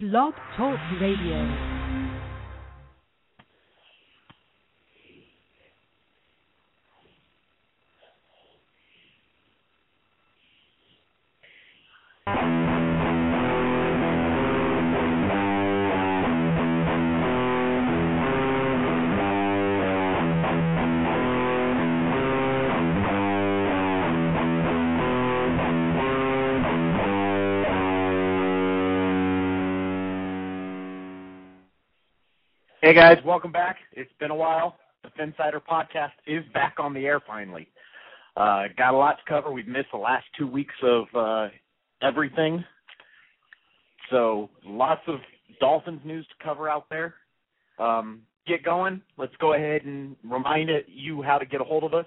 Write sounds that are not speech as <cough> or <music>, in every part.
Blog Talk Radio. Hey guys, welcome back. It's been a while. The Phinsider podcast is back on the air finally. Uh, got a lot to cover. We've missed the last two weeks of uh, everything. So lots of Dolphins news to cover out there. Um, get going. Let's go ahead and remind you how to get a hold of us.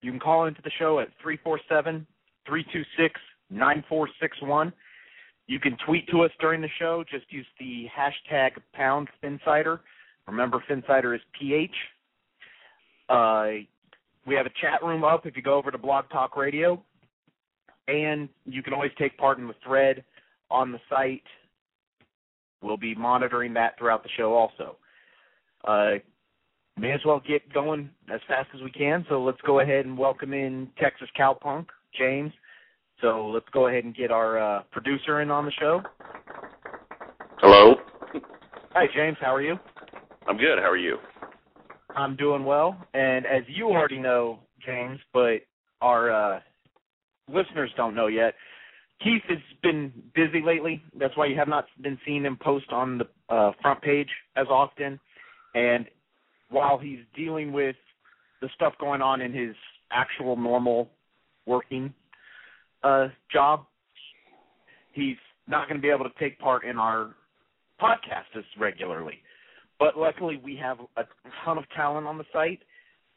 You can call into the show at 347 326 9461. You can tweet to us during the show. Just use the hashtag pound Phinsider. Remember, Phinsider is PH. Uh, we have a chat room up if you go over to Blog Talk Radio. And you can always take part in the thread on the site. We'll be monitoring that throughout the show also. Uh, may as well get going as fast as we can. So let's go ahead and welcome in Texas Cowpunk, James. So let's go ahead and get our uh, producer in on the show. Hello. Hi, James. How are you? I'm good. How are you? I'm doing well. And as you already know, James, but our uh, listeners don't know yet, Keith has been busy lately. That's why you have not been seeing him post on the uh, front page as often. And while he's dealing with the stuff going on in his actual normal working uh, job, he's not going to be able to take part in our podcast as regularly. But luckily, we have a ton of talent on the site,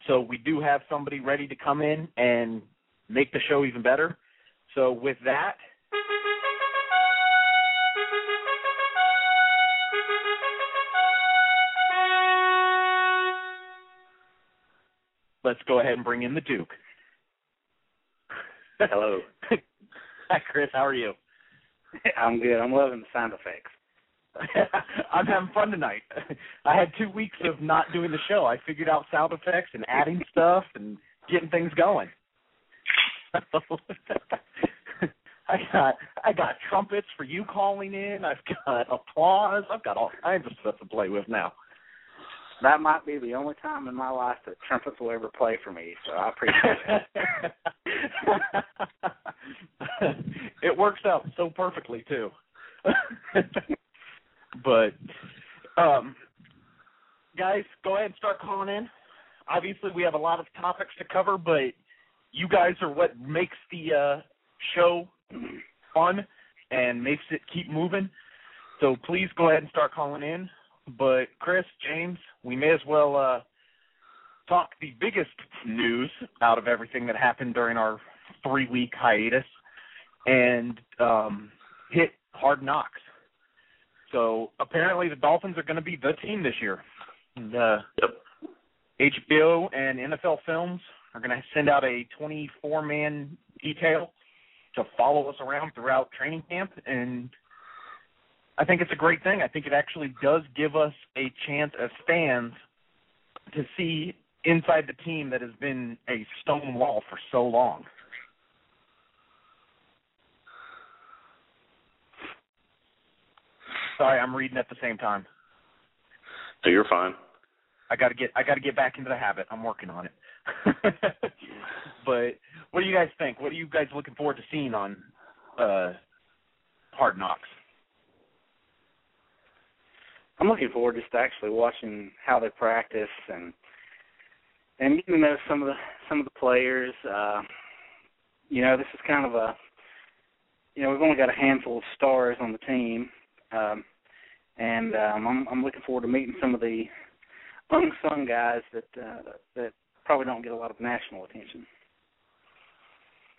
so we do have somebody ready to come in and make the show even better. So with that, let's go ahead and bring in the Duke. Hello. <laughs> Hi, Chris. How are you? I'm good. I'm loving the sound effects. <laughs> I'm having fun tonight. <laughs> I had two weeks of not doing the show. I figured out sound effects and adding stuff and getting things going. <laughs> I got I got trumpets for you calling in. I've got applause. I've got all kinds of stuff to play with now. That might be the only time in my life that trumpets will ever play for me, so I appreciate it. it works out so perfectly too. But um guys, go ahead and start calling in. Obviously we have a lot of topics to cover, but you guys are what makes the uh show fun and makes it keep moving. So please go ahead and start calling in. But Chris, James, we may as well uh, talk the biggest news out of everything that happened during our three week hiatus and um, hit hard knocks. So apparently the Dolphins are going to be the team this year. And, uh, Yep. HBO and NFL Films are going to send out a 24 man detail to follow us around throughout training camp and I think it's a great thing. I think it actually does give us a chance as fans to see inside the team that has been a stone wall for so long. Sorry, I'm reading at the same time. So you're fine. I got to get I got to get back into the habit. I'm working on it. <laughs> but what do you guys think? What are you guys looking forward to seeing on uh Hard Knocks? I'm looking forward just to actually watching how they practice and and getting to know some of the some of the players. Uh, you know, this is kind of a you know we've only got a handful of stars on the team, Um, and um, I'm, I'm looking forward to meeting some of the unsung guys that uh, that probably don't get a lot of national attention.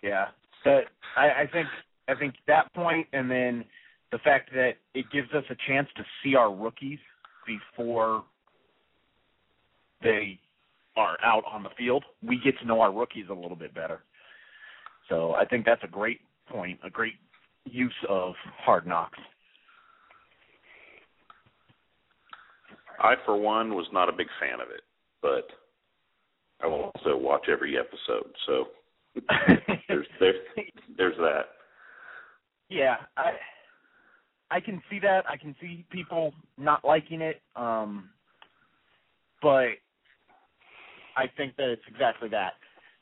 Yeah, but I, I think I think that point, and then the fact that it gives us a chance to see our rookies before they are out on the field. We get to know our rookies a little bit better. So I think that's a great point, a great use of hard knocks. I, for one, was not a big fan of it, but I will also watch every episode. So <laughs> there's there's there's that. Yeah, I I can see that. I can see people not liking it. Um but I think that it's exactly that.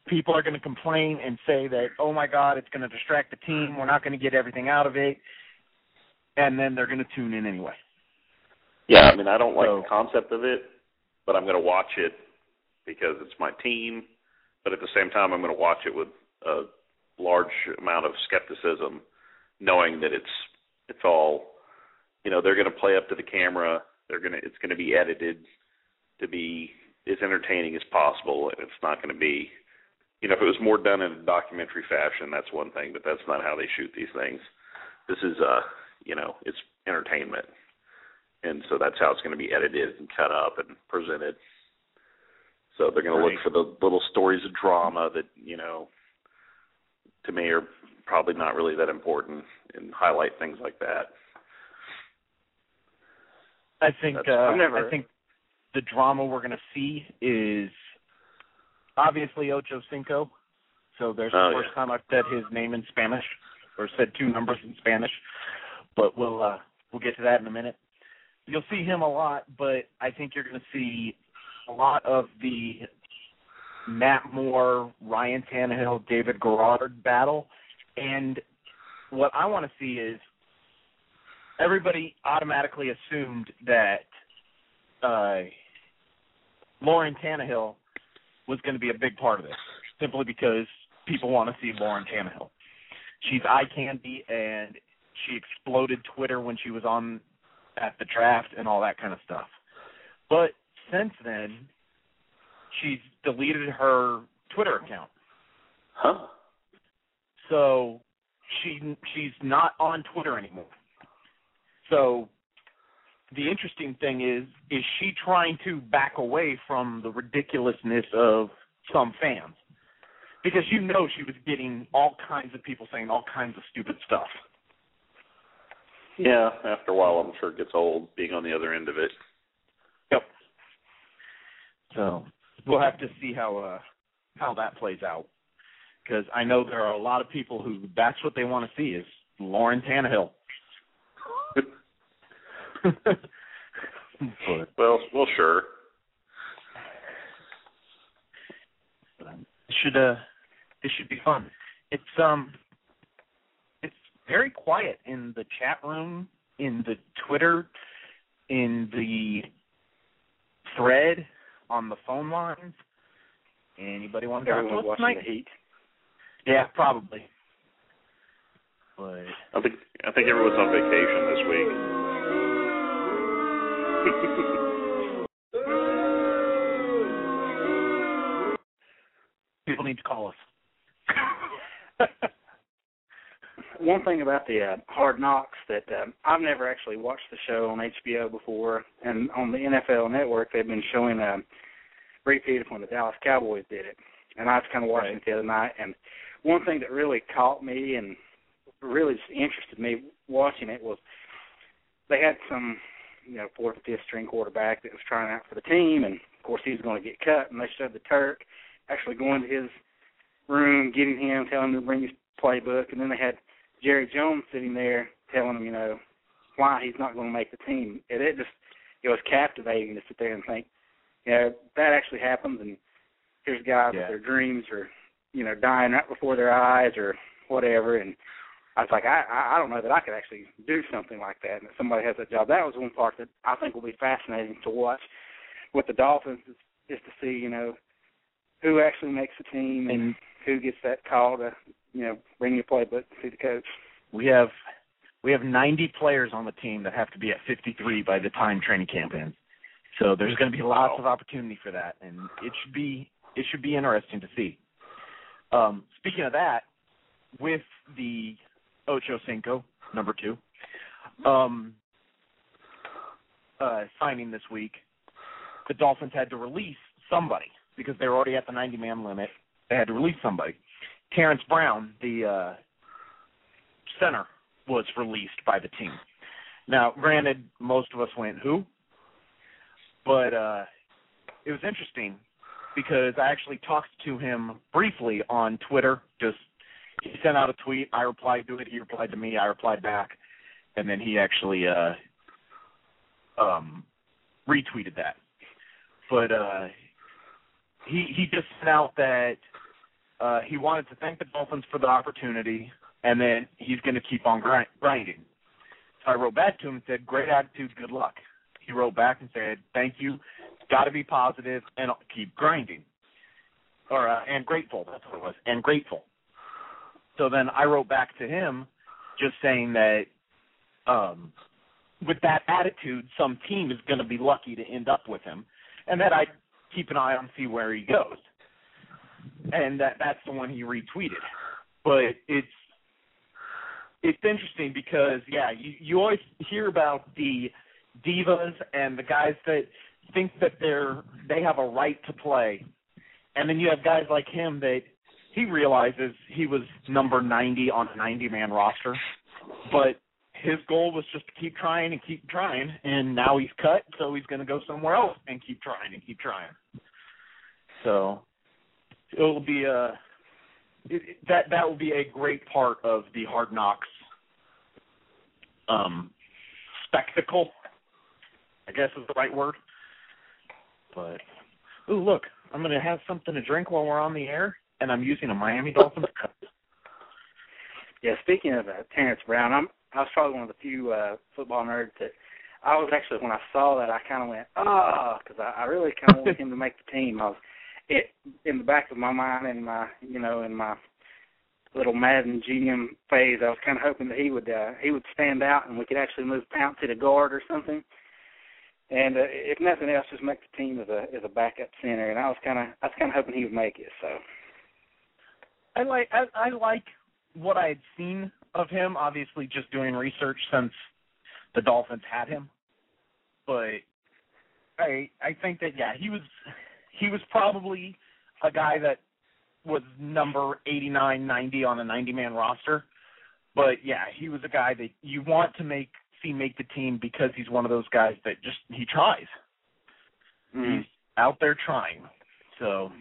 People are going to complain and say that, "Oh my god, it's going to distract the team. We're not going to get everything out of it." And then they're going to tune in anyway. Yeah, I mean, I don't like So- the concept of it, but I'm going to watch it because it's my team. But at the same time, I'm going to watch it with a large amount of skepticism, knowing that it's it's all, you know, they're going to play up to the camera. They're going to it's going to be edited to be as entertaining as possible, and it's not going to be, you know, if it was more done in a documentary fashion, that's one thing, but that's not how they shoot these things. This is, uh, you know, it's entertainment and so that's how it's going to be edited and cut up and presented. So they're going to look for the little stories of drama that you know, to me, are probably not really that important, and highlight things like that. I think uh, never- I think the drama we're going to see is obviously Ocho Cinco. So there's Oh, the first yeah. time I've said his name in Spanish or said two numbers in Spanish. But we'll uh we'll get to that in a minute. You'll see him a lot, but I think you're going to see a lot of the Matt Moore, Ryan Tannehill, David Garrard battle. And what I want to see is everybody automatically assumed that uh, Lauren Tannehill was going to be a big part of this, simply because people want to see Lauren Tannehill. She's eye candy, and she exploded Twitter when she was on at the draft and all that kind of stuff. But since then, she's deleted her Twitter account. Huh? So she she's not on Twitter anymore. So the interesting thing is is she trying to back away from the ridiculousness of some fans? Because you know she was getting all kinds of people saying all kinds of stupid stuff. Yeah. After a while, I'm sure it gets old being on the other end of it. Yep. So we'll have to see how uh how that plays out. Because I know there are a lot of people who that's what they want to see is Lauren Tannehill. <laughs> Well, well, sure. it should uh it should be fun. It's um very quiet in the chat room, in the Twitter, in the thread, on the phone lines. Anybody want to talk to us tonight? the Heat. Yeah, probably. But I think I think everyone's on vacation this week. people need to call us. <laughs> One thing about the uh, Hard Knocks that um, I've never actually watched the show on HBO before, and on the NFL Network they've been showing a repeat of when the Dallas Cowboys did it, and I was kind of watching Right. it the other night. And one thing that really caught me and really just interested me watching it was they had some, you know, fourth or fifth string quarterback that was trying out for the team, and of course he was going to get cut, and they showed the Turk actually going to his room, getting him, telling him to bring his playbook, and then they had Jerry Jones sitting there telling him, you know, why he's not going to make the team. And it just it was captivating to sit there and think, you know, that actually happens, and here's guys Yeah. with their dreams are, you know, dying right before their eyes or whatever, and I was like, I I I don't know that I could actually do something like that, and that somebody has that job. That was one part that I think will be fascinating to watch with the Dolphins is, is to see, you know, who actually makes the team and and who gets that call to, you know, bring your playbook to see the coach. we have we have 90 players on the team that have to be at 53 by the time training camp ends. So there's going to be lots of opportunity for that, and it should be it should be interesting to see. Um, speaking of that, with the Ocho Cinco number two um, uh, signing this week, the Dolphins had to release somebody because they were already at the 90 man limit. They had to release somebody. Terrence Brown, the uh, center, was released by the team. Now, granted, most of us went who, but uh, it was interesting because I actually talked to him briefly on Twitter. Just he sent out a tweet, I replied to it, he replied to me, I replied back, and then he actually uh, um, retweeted that. But uh, he he just sent out that uh, he wanted to thank the Dolphins for the opportunity, and then he's going to keep on grind, grinding. So I wrote back to him and said, "Great attitude, good luck." He wrote back and said, "Thank you, got to be positive and keep grinding." Or uh, and grateful. That's what it was. And grateful. So then I wrote back to him, just saying that um, with that attitude, some team is going to be lucky to end up with him, and that I'd keep an eye on see where he goes. And that that's the one he retweeted. But it's it's interesting because yeah, you you always hear about the divas and the guys that think that they're they have a right to play. And then you have guys like him that he realizes he was number 90 on a 90 man roster, but his goal was just to keep trying and keep trying, and now he's cut, so he's going to go somewhere else and keep trying and keep trying. So it'll be a it, it, that that will be a great part of the Hard Knocks um, spectacle. I guess is the right word. But ooh, look, I'm going to have something to drink while we're on the air, and I'm using a Miami Dolphins cup. Yeah, speaking of uh, Terrence Brown, I'm I was probably one of the few uh, football nerds that I was actually when I saw that I kind of went ah because I, I really kind of wanted him to make the team. I was it in the back of my mind in my you know in my little Madden GM phase. I was kind of hoping that he would uh, he would stand out and we could actually move Pouncey to guard or something. And uh, if nothing else, just make the team as a as a backup center. And I was kind of I was kind of hoping he would make it. So I like I, I like what I had seen of him. Obviously, just doing research since the Dolphins had him, but I I think that yeah he was he was probably a guy that was number 89, 90 on a 90 man roster. But yeah, he was a guy that you want to make see make the team because he's one of those guys that just he tries. mm. He's out there trying. So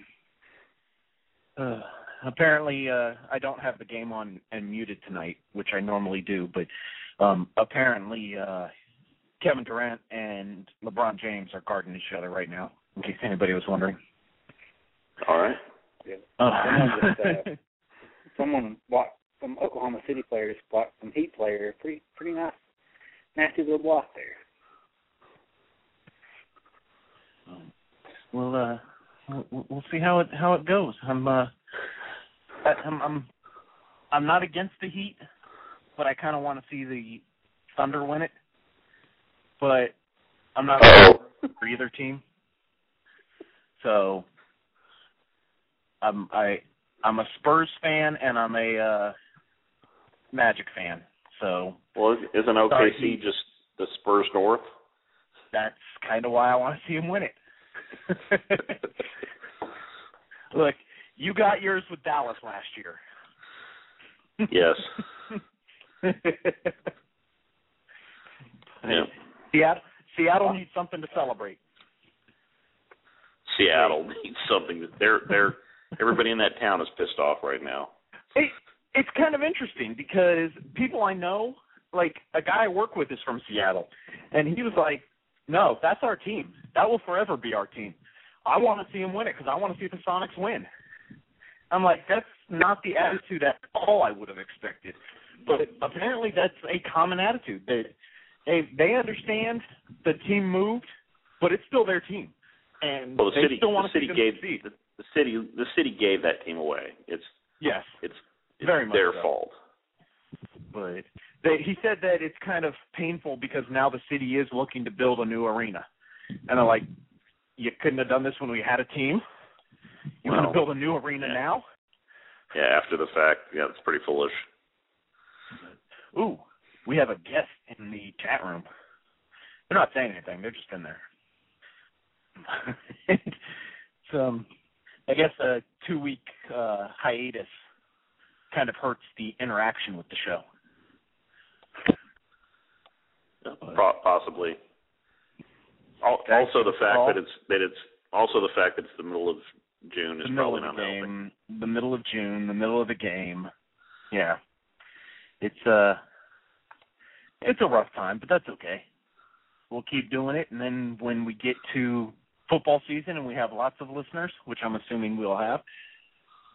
uh, apparently uh I don't have the game on and muted tonight, which I normally do, but um apparently uh Kevin Durant and LeBron James are guarding each other right now, in case anybody was wondering. All right. yeah. Uh, Someone just, uh, <laughs> someone blocked some Oklahoma City players blocked some Heat player. Pretty pretty nice, nasty little block there. Um, well, uh, we'll, we'll see how it how it goes. I'm uh, I- I'm I'm I'm not against the Heat, but I kind of want to see the Thunder win it. But I'm not for either team. So I'm I I'm a Spurs fan and I'm a uh Magic fan. So Well, is- isn't OKC just the Spurs North? that's kind of why I want to see him win it. <laughs> Look, you got yours with Dallas last year. Yes. <laughs> Yeah. Seattle, Seattle needs something to celebrate. Seattle needs something. That they're they're everybody in that town is pissed off right now. It, it's kind of interesting because people I know, like a guy I work with, is from Seattle, and he was like, "No, that's our team. That will forever be our team. I want to see him win it because I want to see the Sonics win." I'm like, that's not the attitude at all I would have expected, but apparently that's a common attitude. That they they understand the team moved, but it's still their team, and Well, the they city still want the to city see gave the, the city the city gave that team away. It's Yes, it's it's Very much their so. fault. but They, he said that it's kind of painful because now the city is looking to build a new arena, and I'm like, you couldn't have done this when we had a team. You want to build a new arena yeah. now? Yeah, after the fact, yeah, it's pretty foolish. Ooh, we have a guest in the chat room. They're not saying anything. They're just in there. <laughs> it's, um, I guess a two-week uh, hiatus kind of hurts the interaction with the show. Pro- possibly. Al- Also, the fact that it's that it's also the fact that it's the middle of June is probably not the helping. the middle of June, the middle of the game. Yeah, it's uh, it's a rough time, but that's okay. We'll keep doing it, and then when we get to football season and we have lots of listeners, which I'm assuming we'll have,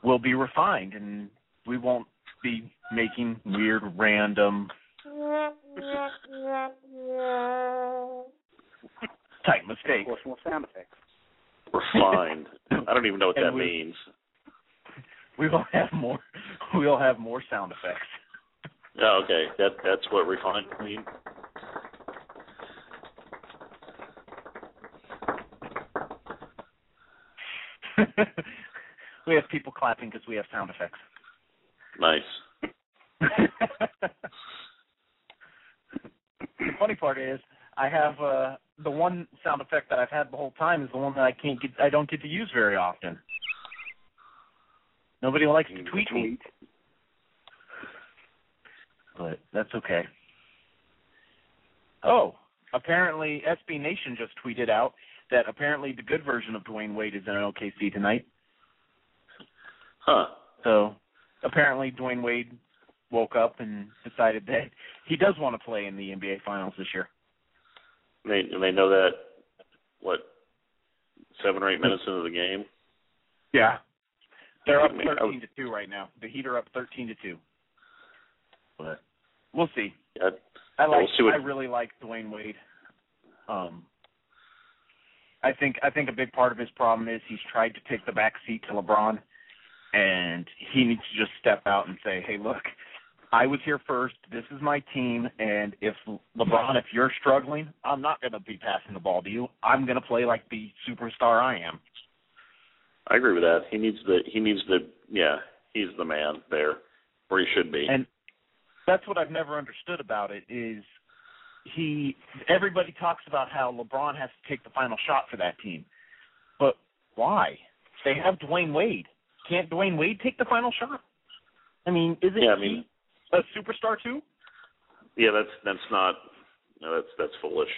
we'll be refined and we won't be making weird, random type Of mistakes. course, more sound effects. Refined. <laughs> I don't even know what And that we- means. We will have more. <laughs> We'll have more sound effects. Oh, okay. That that's what refined means. <laughs> we have people clapping because we have sound effects. Nice. <laughs> The funny part is, I have uh the one sound effect that I've had the whole time is the one that I can't get. I don't get to use very often. Nobody likes to tweet me, but that's okay. Oh, apparently SB Nation just tweeted out that apparently the good version of Dwyane Wade is in OKC tonight. Huh. So apparently Dwyane Wade woke up and decided that he does want to play in the NBA Finals this year. They and they know that what seven or eight minutes into the game. Yeah. They're up I mean, I thirteen to two right now. The Heat are up thirteen to two. But we'll see. Yeah, I like we'll see what- I really like Dwyane Wade. Um I think I think a big part of his problem is he's tried to take the back seat to LeBron and he needs to just step out and say, Hey look, I was here first, this is my team and if LeBron if you're struggling, I'm not gonna be passing the ball to you. I'm gonna play like the superstar I am. I agree with that. He needs the he needs the yeah, he's the man there where he should be. And that's what I've never understood about it is he everybody talks about how LeBron has to take the final shot for that team. But why? They have Dwyane Wade. Can't Dwyane Wade take the final shot? I mean, isn't Yeah, I mean- he a superstar too? yeah, that's that's not no, that's that's foolish.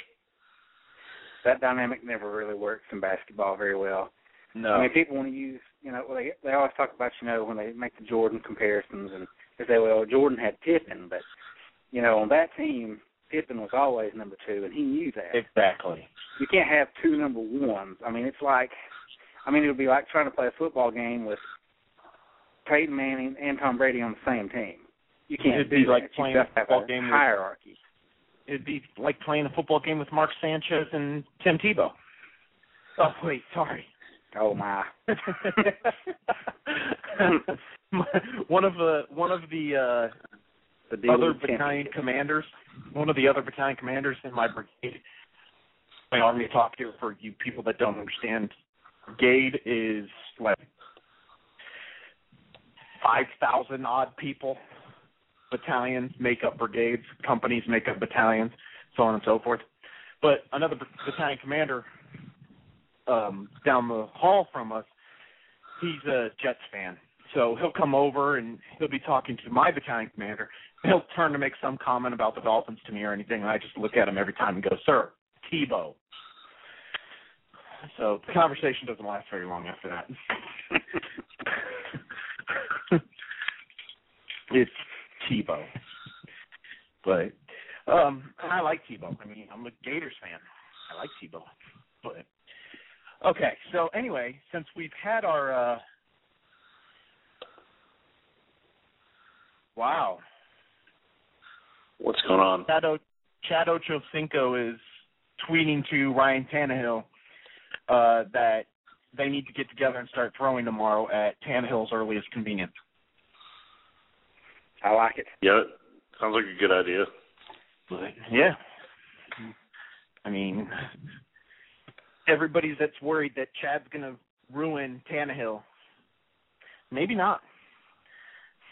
That dynamic never really works in basketball very well. No. I mean, people want to use, you know, they they always talk about, you know, when they make the Jordan comparisons and they say, well, Jordan had Pippen, but you know, on that team, Pippen was always number two, and he knew that. exactly. you can't have two number ones. I mean, it's like, I mean, it would be like trying to play a football game with Peyton Manning and Tom Brady on the same team. You can't It'd do be that. like playing a football a game with- hierarchy. It'd be like playing a football game with Mark Sanchez and Tim Tebow. Oh wait, sorry. Oh my! <laughs> one of the one of the uh The other battalion commanders, one of the other battalion commanders in my brigade. My army talk here for you people that don't understand. Brigade is like five thousand odd people. Battalions make up brigades, companies make up battalions, so on and so forth. But another battalion commander um down the hall from us, he's a Jets fan. So he'll come over and he'll be talking to my battalion commander. He'll turn to make some comment about the Dolphins to me or anything, and I just look at him every time and go, "Sir, Tebow." So the conversation doesn't last very long after that. <laughs> it's Tebow, but um, I like Tebow. I mean, I'm a Gators fan. I like Tebow, but okay. So anyway, since we've had our uh, wow, What's going on? Chad, o- Chad Ochocinco is tweeting to Ryan Tannehill uh, that they need to get together and start throwing tomorrow at Tannehill's earliest convenience. I like it. Yeah. Sounds like a good idea. But yeah, I mean, everybody's that's worried that Chad's gonna ruin Tannehill. Maybe not.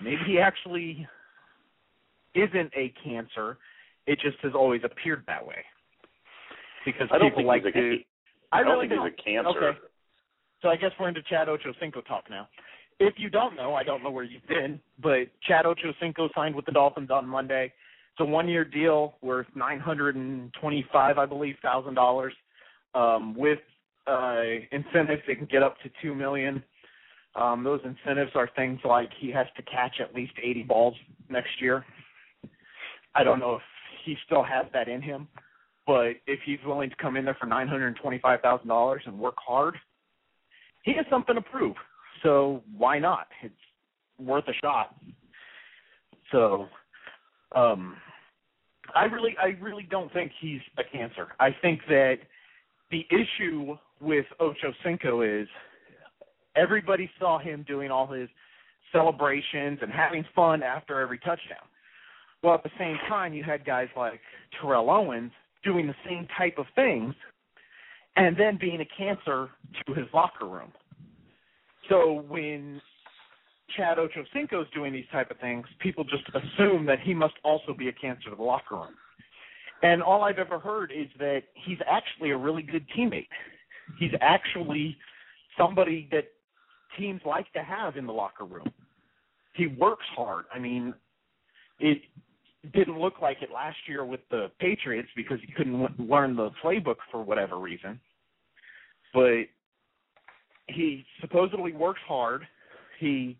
Maybe he actually isn't a cancer. It just has always appeared that way. Because I don't people like to. I, I don't really think he's a cancer. Okay. So I guess we're into Chad Ochocinco talk now. If you don't know, I don't know where you've been, but Chad Ochocinco signed with the Dolphins on Monday. It's a one-year deal worth nine hundred and twenty-five, I believe, thousand dollars. Um, with uh, incentives, that can get up to two million. Um, those incentives are things like he has to catch at least eighty balls next year. I don't know if he still has that in him, but if he's willing to come in there for nine hundred and twenty-five thousand dollars and work hard, he has something to prove. So why not? It's worth a shot. So, um, I really, I really don't think he's a cancer. I think that the issue with Ocho Cinco is everybody saw him doing all his celebrations and having fun after every touchdown. Well, at the same time, you had guys like Terrell Owens doing the same type of things and then being a cancer to his locker room. So when Chad Ochocinco's doing these type of things, people just assume that he must also be a cancer to the locker room. And all I've ever heard is that he's actually a really good teammate. He's actually somebody that teams like to have in the locker room. He works hard. I mean, it didn't look like it last year with the Patriots because he couldn't learn the playbook for whatever reason. But he supposedly works hard. He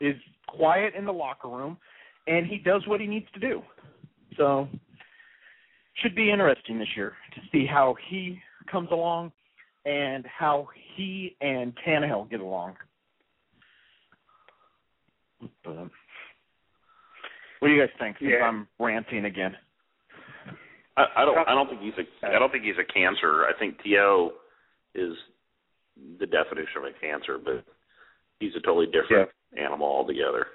is quiet in the locker room, and he does what he needs to do. So, should be interesting this year to see how he comes along and how he and Tannehill get along. But, what do you guys think? Since Yeah. I'm ranting again. I, I don't. I don't think he's a. I don't think he's a cancer. I think T.O. is the definition of a cancer, but he's a totally different animal altogether.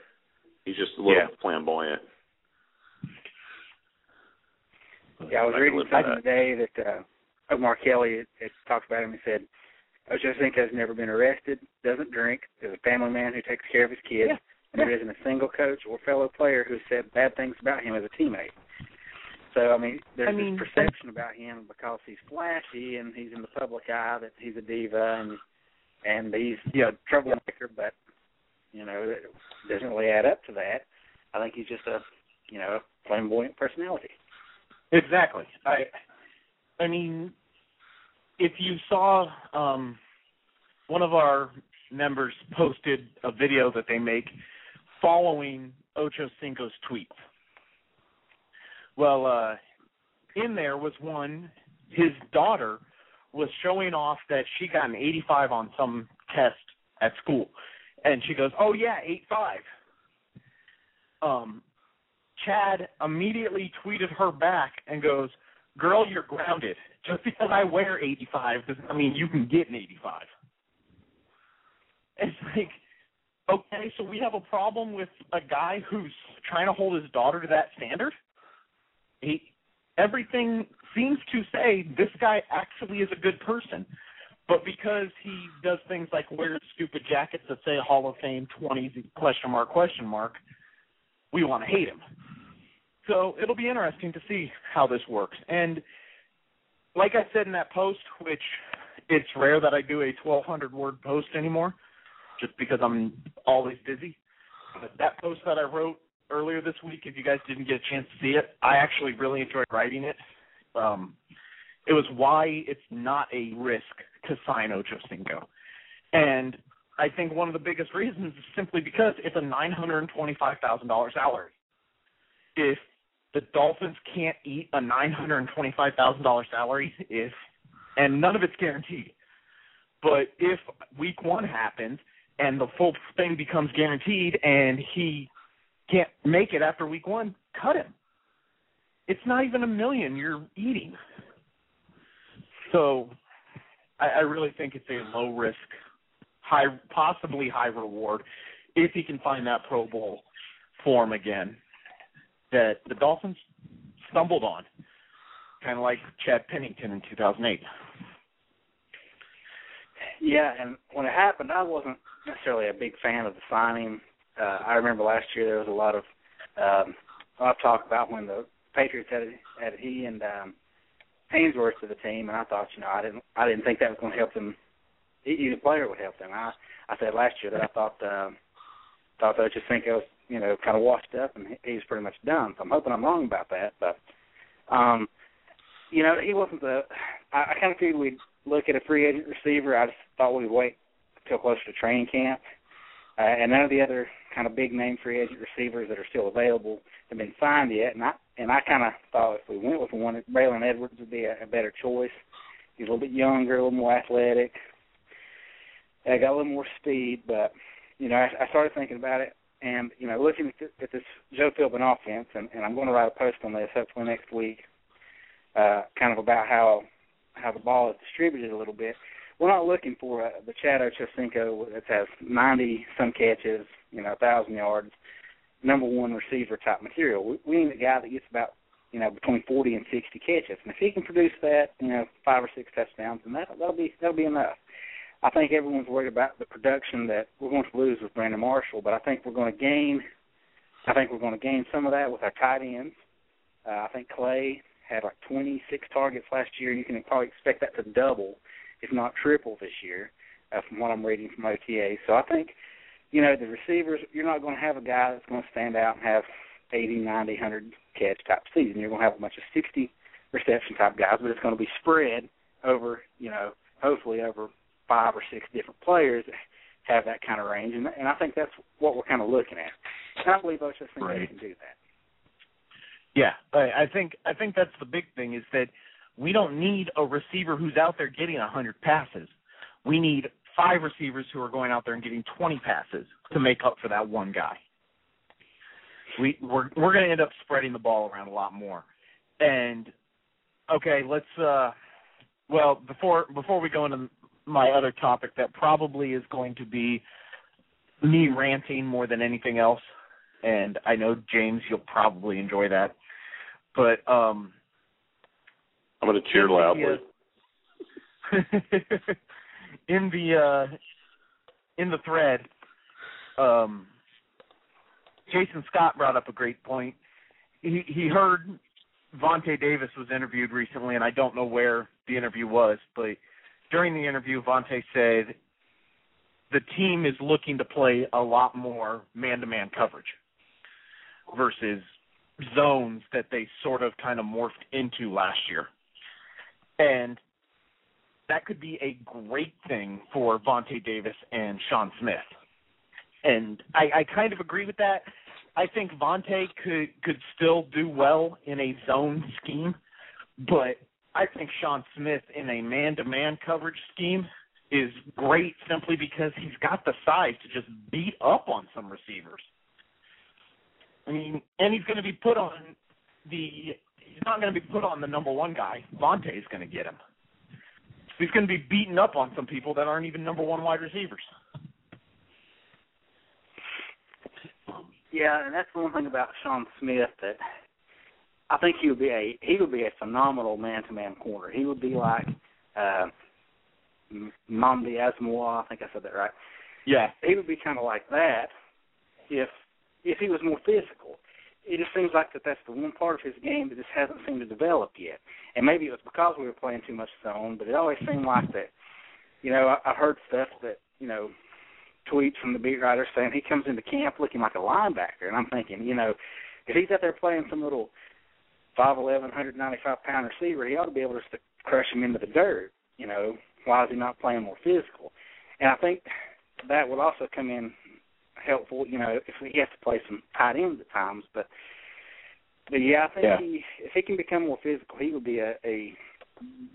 He's just a little Yeah. flamboyant. Yeah, I was I reading live with something today that uh, Omar Kelly had, had talked about him. He said, Ochocinco's never been arrested, doesn't drink, is a family man who takes care of his kids, Yeah. And there isn't a single coach or fellow player who said bad things about him as a teammate. So I mean, there's I mean, this perception about him because he's flashy and he's in the public eye that he's a diva and and he's Yeah. a troublemaker, but you know, it doesn't really add up to that. I think he's just a you know flamboyant personality. Exactly. I I mean if you saw um one of our members posted a video that they make following Ocho Cinco's tweets. Well, uh in there was one his daughter was showing off that she got an 85 on some test at school. And she goes, "Oh yeah, 85." Um Chad immediately tweeted her back and goes, "Girl, you're grounded. Just because I wear 85 doesn't I mean you can get an 85." <laughs> It's like, okay, so we have a problem with a guy who's trying to hold his daughter to that standard. He, everything seems to say this guy actually is a good person, but because he does things like wear stupid jackets that say Hall of Fame 20s question mark question mark, we want to hate him. So it'll be interesting to see how this works. And like I said in that post, which it's rare that I do a 1,200 word post anymore, just because I'm always busy. But that post that I wrote earlier this week, if you guys didn't get a chance to see it, I actually really enjoyed writing it. Um, it was why it's not a risk to sign Ocho Cinco. And I think one of the biggest reasons is simply because it's a $925,000 salary. If the Dolphins can't eat a $925,000 salary, if and none of it's guaranteed. But if week one happens and the full thing becomes guaranteed and he can't make it after week one, cut him. It's not even a million you're eating. So I, I really think it's a low risk, high possibly high reward if he can find that Pro Bowl form again. that the Dolphins stumbled on, kind of like Chad Pennington in 2008. Yeah, and when it happened, I wasn't necessarily a big fan of the signing. Uh, I remember last year there was a lot of um, a lot of talk about when the Patriots had had he and um, Haynesworth to the team, and I thought, you know, I didn't I didn't think that was going to help them. Either player would help them. I I said last year that I thought um, thought that Ochocinco was you know kind of washed up and he was pretty much done. So I'm hoping I'm wrong about that, but um, you know he wasn't the. I, I kind of figured we'd look at a free agent receiver. I just thought we'd wait until closer to training camp. Uh, and none of the other kind of big name free agent receivers that are still available have been signed yet. And I and I kind of thought if we went with one, Braylon Edwards would be a, a better choice. He's a little bit younger, a little more athletic. I got a little more speed, but you know, I, I started thinking about it, and you know, looking at, th- at this Joe Philbin offense, and, and I'm going to write a post on this hopefully next week, uh, kind of about how how the ball is distributed a little bit. We're not looking for the Chad Ochocinco that has 90 some catches, you know, 1,000 yards, number one receiver type material. We, we need a guy that gets about, you know, between 40 and 60 catches. And if he can produce that, you know, five or six touchdowns, then that, that'll be that'll be enough. I think everyone's worried about the production that we're going to lose with Brandon Marshall, but I think we're going to gain. I think we're going to gain some of that with our tight ends. Uh, I think Clay had like 26 targets last year. You can probably expect that to double, if not triple, this year, uh, from what I'm reading from OTA. So I think, you know, the receivers, you're not going to have a guy that's going to stand out and have 80, 90, 100 catch type season. You're going to have a bunch of 60 reception type guys, but it's going to be spread over, you know, hopefully over five or six different players have that kind of range, and, and I think that's what we're kind of looking at. And I believe OSS think Right. can do that. Yeah, I, think I think that's the big thing is that we don't need a receiver who's out there getting a hundred passes. We need five receivers who are going out there and getting twenty passes to make up for that one guy. We we're we're going to end up spreading the ball around a lot more. And okay, let's uh well, before before we go into my other topic that probably is going to be me ranting more than anything else and I know James you'll probably enjoy that. But um I'm going to cheer loudly. in the uh in the thread um Jason Scott brought up a great point. He he heard Vontae Davis was interviewed recently and I don't know where the interview was, but during the interview Vontae said the team is looking to play a lot more man to man coverage versus zones that they sort of kind of morphed into last year. And that could be a great thing for Vontae Davis and Sean Smith. And I, I kind of agree with that. I think Vontae could could still do well in a zone scheme, but I think Sean Smith in a man to man coverage scheme is great simply because he's got the size to just beat up on some receivers. I mean, and he's going to be put on the. He's not going to be put on the number one guy. Vontae is going to get him. He's going to be beaten up on some people that aren't even number one wide receivers. Yeah, and that's one thing about Sean Smith that I think he would be a he would be a phenomenal man to man corner. He would be like uh Nnamdi Asomugha, I think I said that right. Yeah, He would be kind of like that if if he was more physical. It just seems like that that's the one part of his game that just hasn't seemed to develop yet. And maybe it was because we were playing too much zone, but it always seemed like that. You know, I, I've heard stuff that you know tweets from the beat writers saying he comes into camp looking like a linebacker, and I'm thinking, you know, if he's out there playing some little five eleven, hundred ninety five pound receiver, he ought to be able to crush him into the dirt. You know, why is he not playing more physical? And I think that would also come in helpful. You know, if he has to play some tight ends at times, but but yeah, I think Yeah. he if he can become more physical, he would be a, a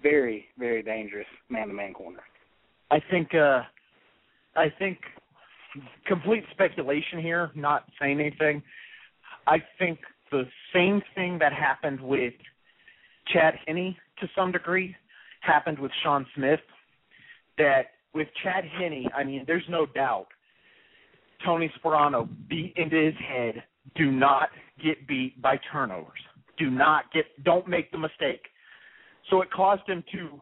very very dangerous man to man corner. I think. uh I think complete speculation here, not saying anything. I think the same thing that happened with Chad Henne to some degree happened with Sean Smith. That with Chad Henne, I mean, there's no doubt Tony Sparano beat into his head do not get beat by turnovers. Do not get don't make the mistake. So it caused him to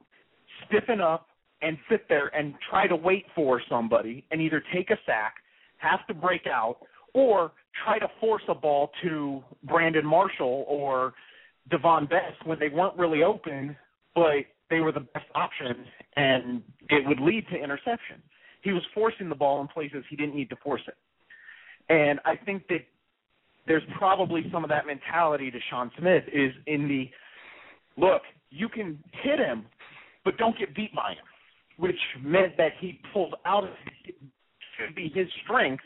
stiffen up and sit there and try to wait for somebody and either take a sack, have to break out, or try to force a ball to Brandon Marshall or Davone Bess when they weren't really open, but they were the best option and it would lead to interception. He was forcing the ball in places he didn't need to force it. And I think that there's probably some of that mentality to Sean Smith is in the look, you can hit him, but don't get beat by him, which meant that he pulled out of should be his strength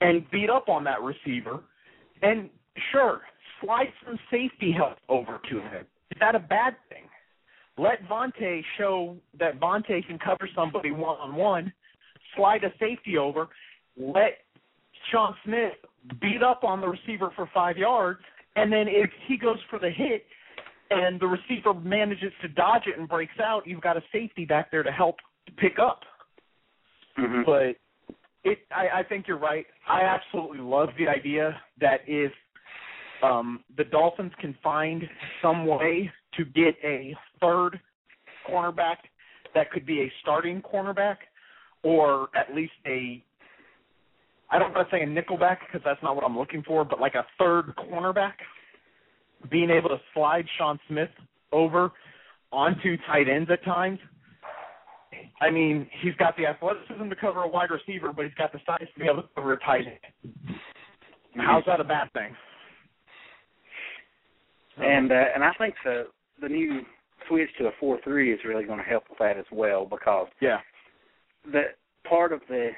and beat up on that receiver. And sure, slide some safety help over to him. Is that a bad thing? Let Vontae show that Vontae can cover somebody one on one, slide a safety over, let Sean Smith beat up on the receiver for five yards, and then if he goes for the hit and the receiver manages to dodge it and breaks out, you've got a safety back there to help pick up. Mm-hmm. But it, I, I think you're right. I absolutely love the idea that if um, the Dolphins can find some way to get a third cornerback that could be a starting cornerback or at least a I don't want to say a nickelback because that's not what I'm looking for, but like a third cornerback, being able to slide Sean Smith over onto tight ends at times. I mean, he's got the athleticism to cover a wide receiver, but he's got the size to be able to cover a tight end. How's that a bad thing? And uh, and I think the the new switch to a four three is really going to help with that as well because Yeah. the part of the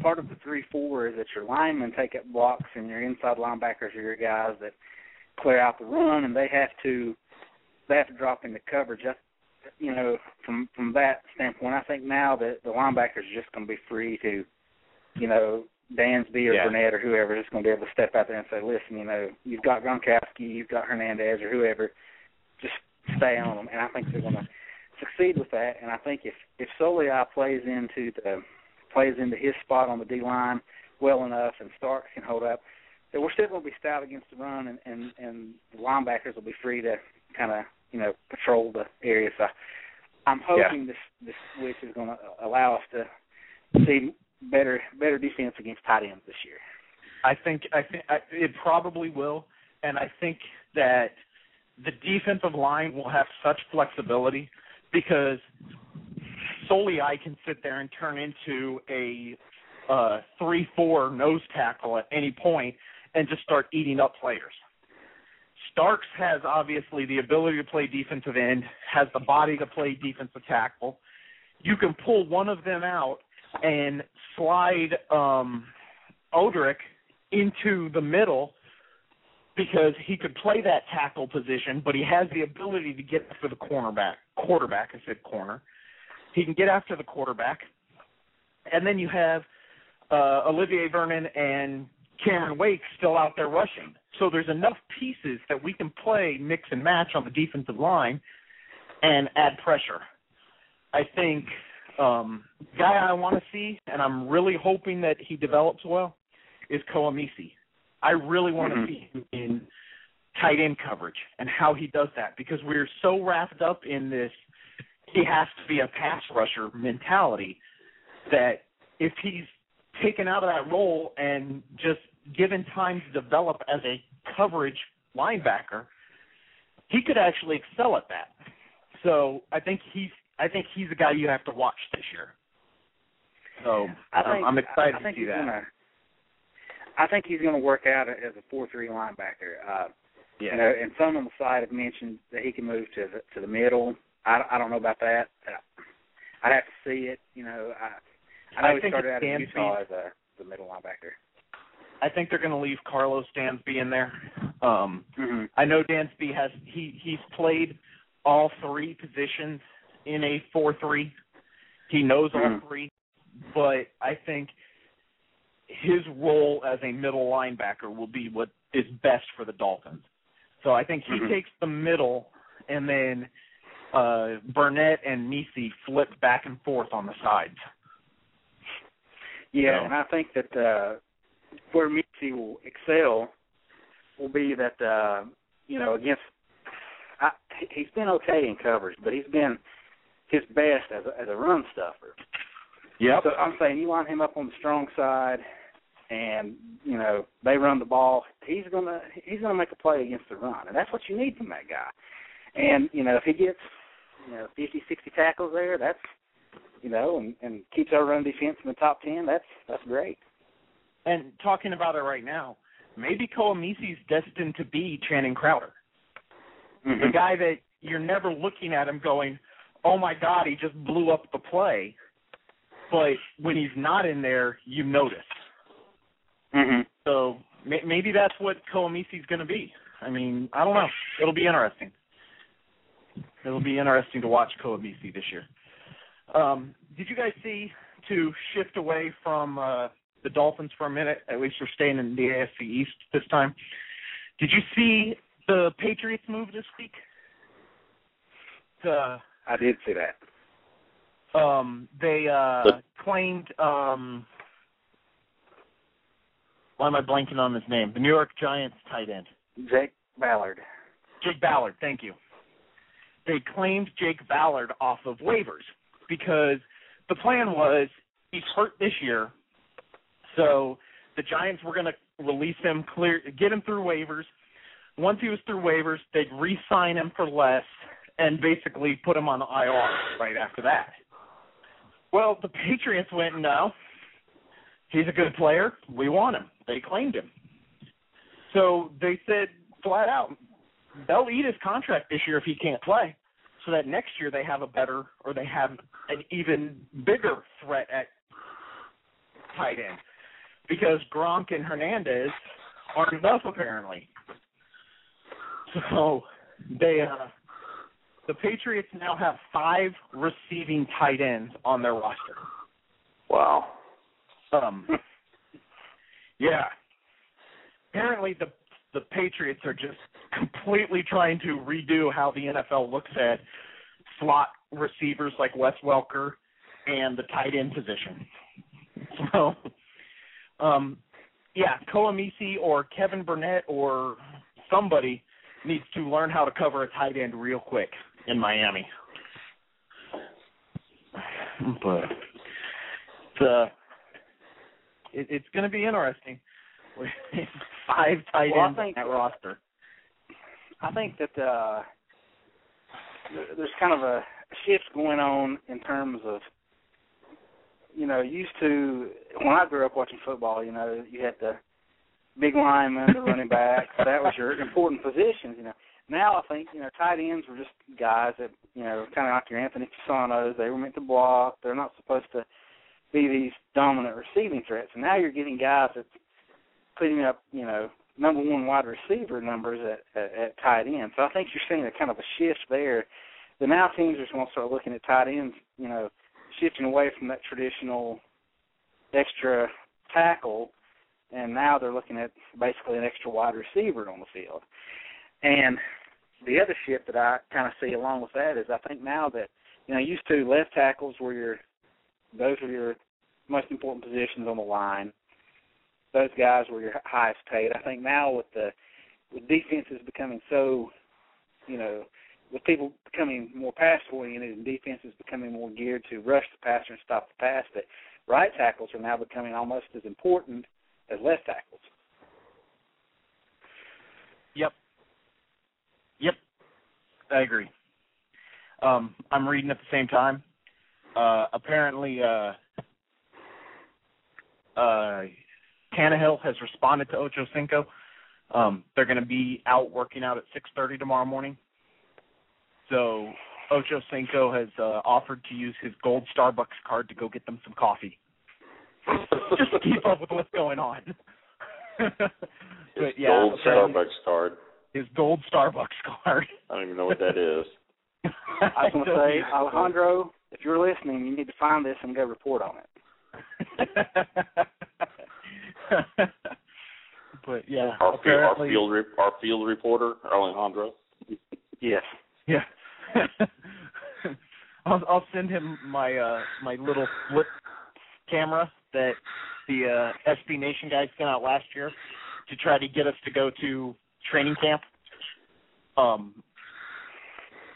part of the three four is that your linemen take up blocks and your inside linebackers are your guys that clear out the run and they have to they have to drop into coverage. That's, you know, from from that standpoint, I think now that the linebackers are just going to be free to, you know, Dansby or Yeah. Burnett or whoever is going to be able to step out there and say, listen, you know, you've got Gronkowski, you've got Hernandez or whoever, just stay on them. And I think they're going to succeed with that. And I think if if Soliai plays into the plays into his spot on the D line well enough, and Starks can hold up, that we're still going to be stout against the run, and and and the linebackers will be free to kind of you know patrol the area. So I'm hoping this this switch is going to allow us to see better better defense against tight ends this year. I think I think I, it probably will, and I think that the defensive line will have such flexibility because Soliai can sit there and turn into a uh, three-four nose tackle at any point and just start eating up players. Starks has obviously the ability to play defensive end, has the body to play defensive tackle. You can pull one of them out and slide um Odrick into the middle because he could play that tackle position, but he has the ability to get after the cornerback, quarterback. I said corner. He can get after the quarterback, and then you have uh, Olivier Vernon and Cameron Wake still out there rushing. So there's enough pieces that we can play mix and match on the defensive line and add pressure. I think um guy I want to see, and I'm really hoping that he develops well, is Koa Misi. I really want to mm-hmm. see him in tight end coverage and how he does that because we're so wrapped up in this he has to be a pass rusher mentality that if he's taken out of that role and just given time to develop as a coverage linebacker, he could actually excel at that. So I think he's I think he's a guy you have to watch this year. So I think, I'm, I'm excited I to see that. Gonna, I think he's going to work out as a four-three linebacker. Uh, yeah. You know, and some on the side have mentioned that he can move to the to the middle. I, I don't know about that. Uh, I'd have to see it. You know, I I know I he think started it out in Utah be- as a the middle linebacker. I think they're going to leave Carlos Dansby in there. Um, Mm-hmm. I know Dansby has he he's played all three positions in a four three. He knows all Mhm. three, but I think his role as a middle linebacker will be what is best for the Dolphins. So I think he Mhm. takes the middle, and then uh Burnett and Misi flip back and forth on the sides. Yeah, So- and I think that uh where Misi will excel will be that uh, you know against. I, he's been okay in coverage, but he's been his best as a, as a run stuffer. Yep. So I'm saying you line him up on the strong side, and you know they run the ball. He's gonna he's gonna make a play against the run, and that's what you need from that guy. And you know if he gets you know 50, 60 tackles there, that's you know, and, and keeps our run defense in the top ten. That's that's great. And talking about it right now, maybe Koa Misi's destined to be Channing Crowder, Mm-hmm. the guy that you're never looking at him going, "Oh my God, he just blew up the play," but when he's not in there, you notice. Mm-hmm. So may- maybe that's what Koa Misi's going to be. I mean, I don't know. It'll be interesting. It'll be interesting to watch Koa Misi this year. Um, did you guys see to shift away from uh, the Dolphins for a minute? At least we're staying in the AFC East this time. Did you see the Patriots move this week? The I did see that. Um they uh claimed um why am I blanking on his name? The New York Giants tight end. Jake Ballard. Jake Ballard, thank you. They claimed Jake Ballard off of waivers because the plan was he's hurt this year, so the Giants were going to release him, clear, get him through waivers. Once he was through waivers, they'd re-sign him for less and basically put him on the IR right after that. Well, the Patriots went, no, he's a good player. We want him. They claimed him. So they said flat out, they'll eat his contract this year if he can't play, so that next year they have a better or they have an even bigger threat at tight end because Gronk and Hernandez aren't enough apparently. So they uh the Patriots now have five receiving tight ends on their roster. Wow. Um yeah. Apparently the the Patriots are just completely trying to redo how the NFL looks at slot receivers like Wes Welker and the tight end position. So um yeah, Koa Misi or Kevin Burnett or somebody needs to learn how to cover a tight end real quick in Miami. But it's uh it, it's going to be interesting. <laughs> Five tight Well, ends think- on that roster. I think that uh there's kind of a shift going on in terms of you know, used to when I grew up watching football, you know, you had the big lineman, the running back, that was your important positions, you know. Now I think, you know, tight ends were just guys that, you know, kinda like your Anthony Fasanos, they were meant to block. They're not supposed to be these dominant receiving threats. And now you're getting guys that's putting up, you know, number one wide receiver numbers at, at, at tight end. So I think you're seeing a kind of a shift there. The now teams are going to start looking at tight ends, you know, shifting away from that traditional extra tackle, and now they're looking at basically an extra wide receiver on the field. And the other shift that I kind of see along with that is I think now that you know used to left tackles were your those were your most important positions on the line. Those guys were your highest paid. I think now with the with defenses becoming so, you know, with people becoming more pass oriented and defenses becoming more geared to rush the passer and stop the pass, that right tackles are now becoming almost as important as left tackles. Yep. Yep. I agree. Um, I'm reading at the same time. Uh, apparently, uh, uh, Tannehill has responded to Ocho Cinco. Um, they're going to be out working out at 6:30 tomorrow morning. So Ocho Cinco has uh, offered to use his gold Starbucks card to go get them some coffee, <laughs> just to keep up with what's going on. <laughs> but yeah, Gold Starbucks card. His gold Starbucks card. I don't even know what that is. <laughs> I was going to say. Alejandro, if you're listening, you need to find this and go report on it. <laughs> but yeah, Our, field, our field, re- our field reporter, Alejandro. Yes. yeah. <laughs> I'll I'll send him my uh my little flip camera that the uh, SB Nation guys sent out last year to try to get us to go to training camp. Um,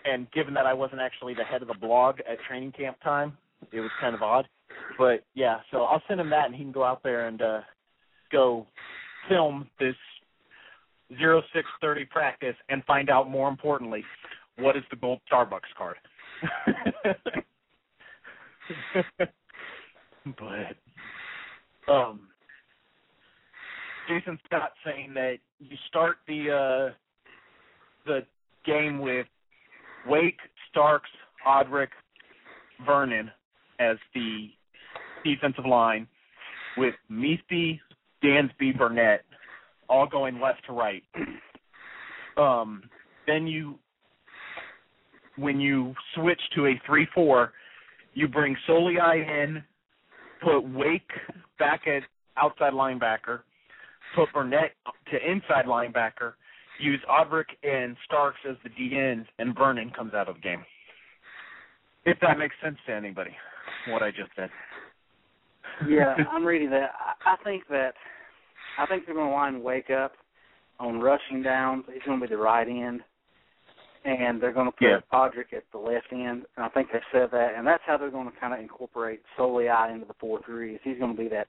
and given that I wasn't actually the head of the blog at training camp time, it was kind of odd. But yeah, so I'll send him that, and he can go out there and uh, go film this zero six thirty practice and find out more importantly what is the gold Starbucks card. <laughs> but um Jason Scott saying that you start the uh the game with Wake, Starks, Odrick, Vernon as the defensive line with Misi, Dansby, Burnett all going left to right. Um, then you, when you switch to a three-four, you bring Soliai in, put Wake back at outside linebacker, put Burnett to inside linebacker, use Odrick and Starks as the DNs, and Vernon comes out of the game. If that makes sense to anybody, what I just said. yeah, <laughs> I'm reading that. I, think that I think they're going to line Wake up on rushing downs. He's going to be the right end, and they're going to put Yeah. Odrick at the left end. And I think they said that, and that's how they're going to kind of incorporate Soliai into the four three. Is he's going to be that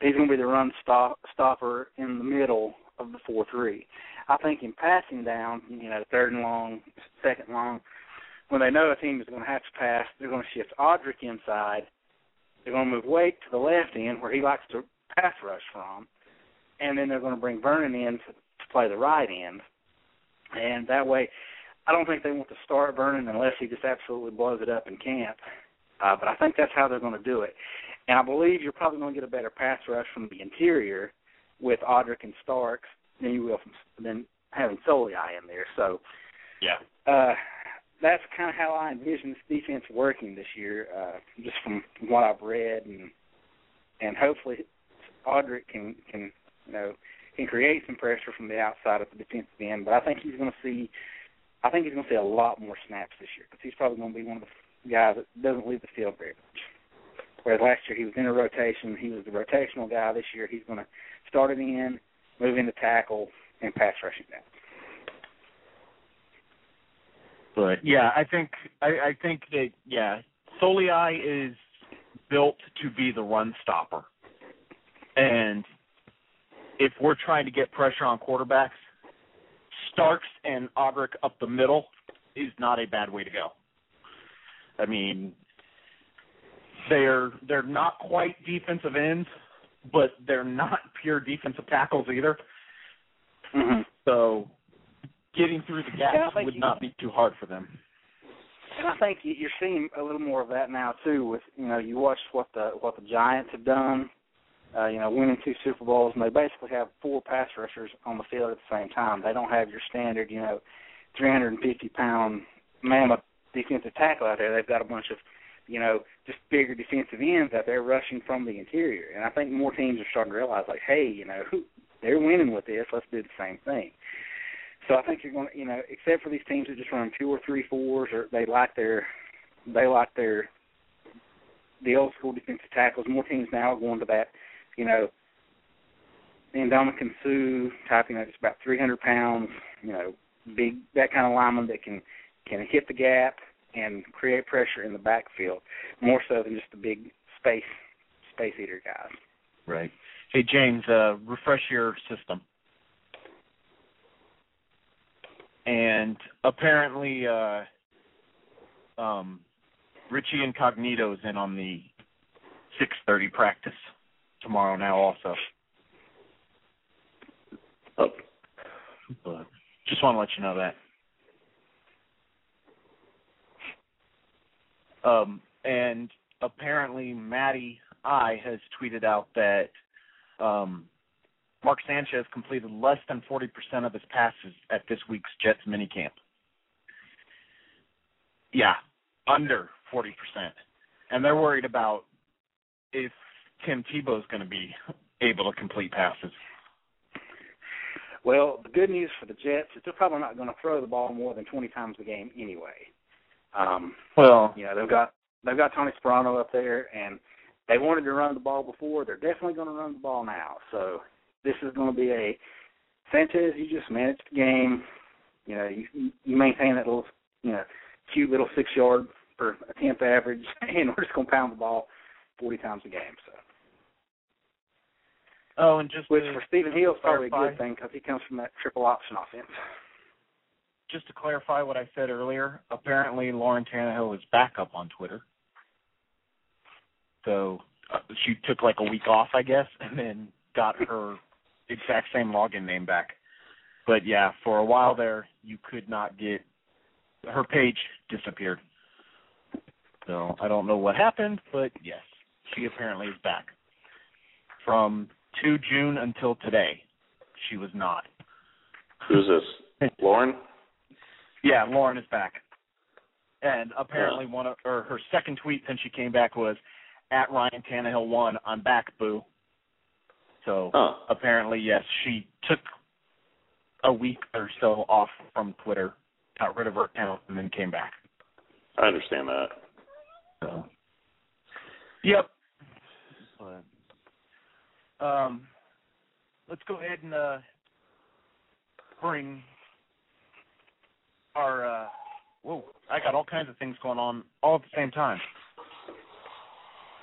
he's going to be the run stop, stopper in the middle of the four three. I think in passing down, you know, third and long, second long, when they know a team is going to have to pass, they're going to shift Odrick inside. They're going to move Wake to the left end where he likes to pass rush from, and then they're going to bring Vernon in to, to play the right end. And that way, I don't think they want to start Vernon unless he just absolutely blows it up in camp. Uh, but I think that's how they're going to do it. And I believe you're probably going to get a better pass rush from the interior with Odrick and Starks than you will from than having Soliai in there. So Yeah. uh, that's kind of how I envision this defense working this year, uh, just from what I've read, and and hopefully Odrick can can you know can create some pressure from the outside of the defensive end. But I think he's going to see, I think he's going to see a lot more snaps this year because he's probably going to be one of the guys that doesn't leave the field very much. Whereas last year he was in a rotation, he was the rotational guy. This year he's going to start it in, move into tackle, and pass rushing down. But yeah, I think I, I think that yeah, Soliai is built to be the run stopper, and if we're trying to get pressure on quarterbacks, Starks and Odrick up the middle is not a bad way to go. I mean, they're they're not quite defensive ends, but they're not pure defensive tackles either. Mm-hmm. So getting through the gaps think would you- not be too hard for them. And I think you- you're seeing a little more of that now too. With you know, you watch what the what the Giants have done. Uh, you know, winning two Super Bowls, and they basically have four pass rushers on the field at the same time. They don't have your standard, you know, 350 pound mammoth defensive tackle out there. They've got a bunch of, you know, just bigger defensive ends out there rushing from the interior. And I think more teams are starting to realize, like, hey, you know, they're winning with this. Let's do the same thing. So I think you're going to, you know, except for these teams that just run two or three fours, or they like their, they like their, the old school defensive tackles. More teams now are going to that, you know, Ndamukong Suh type, you know, just about 300 pounds, you know, big that kind of lineman that can can hit the gap and create pressure in the backfield more so than just the big space space eater guys. Right. Hey James, uh, refresh your system. And apparently, uh, um, Richie Incognito's in on the 6:30 practice tomorrow now also. Oh, But just want to let you know that. Um, and apparently, Matty I has tweeted out that um, Mark Sanchez completed less than 40% of his passes at this week's Jets minicamp. Yeah, under 40%. And they're worried about if Tim Tebow's going to be able to complete passes. Well, the good news for the Jets is they're probably not going to throw the ball more than 20 times a game anyway. Um, Well, you know, they've got they've got Tony Sparano up there, and they wanted to run the ball before. They're definitely going to run the ball now. So this is going to be a Sanchez. You just manage the game. You know, you you maintain that little, you know, cute little six yard per attempt average, <laughs> and we're just going to pound the ball forty times a game. So. Oh, and just Which to, for Stephen Hill is probably a good thing because he comes from that triple option offense. Just to clarify what I said earlier, apparently Lauren Tannehill is back up on Twitter. So uh, she took like a week off, I guess, and then got her <laughs> exact same login name back. But yeah, for a while there, you could not get her page disappeared. So I don't know what happened, but yes, she apparently is back. From 2 June until today, she was not. Who's this? <laughs> Lauren? Yeah, Lauren is back. And apparently one of or her second tweet since she came back was at Ryan Tannehill one, I'm back, boo. So Huh. apparently yes, she took a week or so off from Twitter, got rid of her account and then came back. I understand that. So Yep. But um let's go ahead and uh bring our uh whoa, I got all kinds of things going on all at the same time.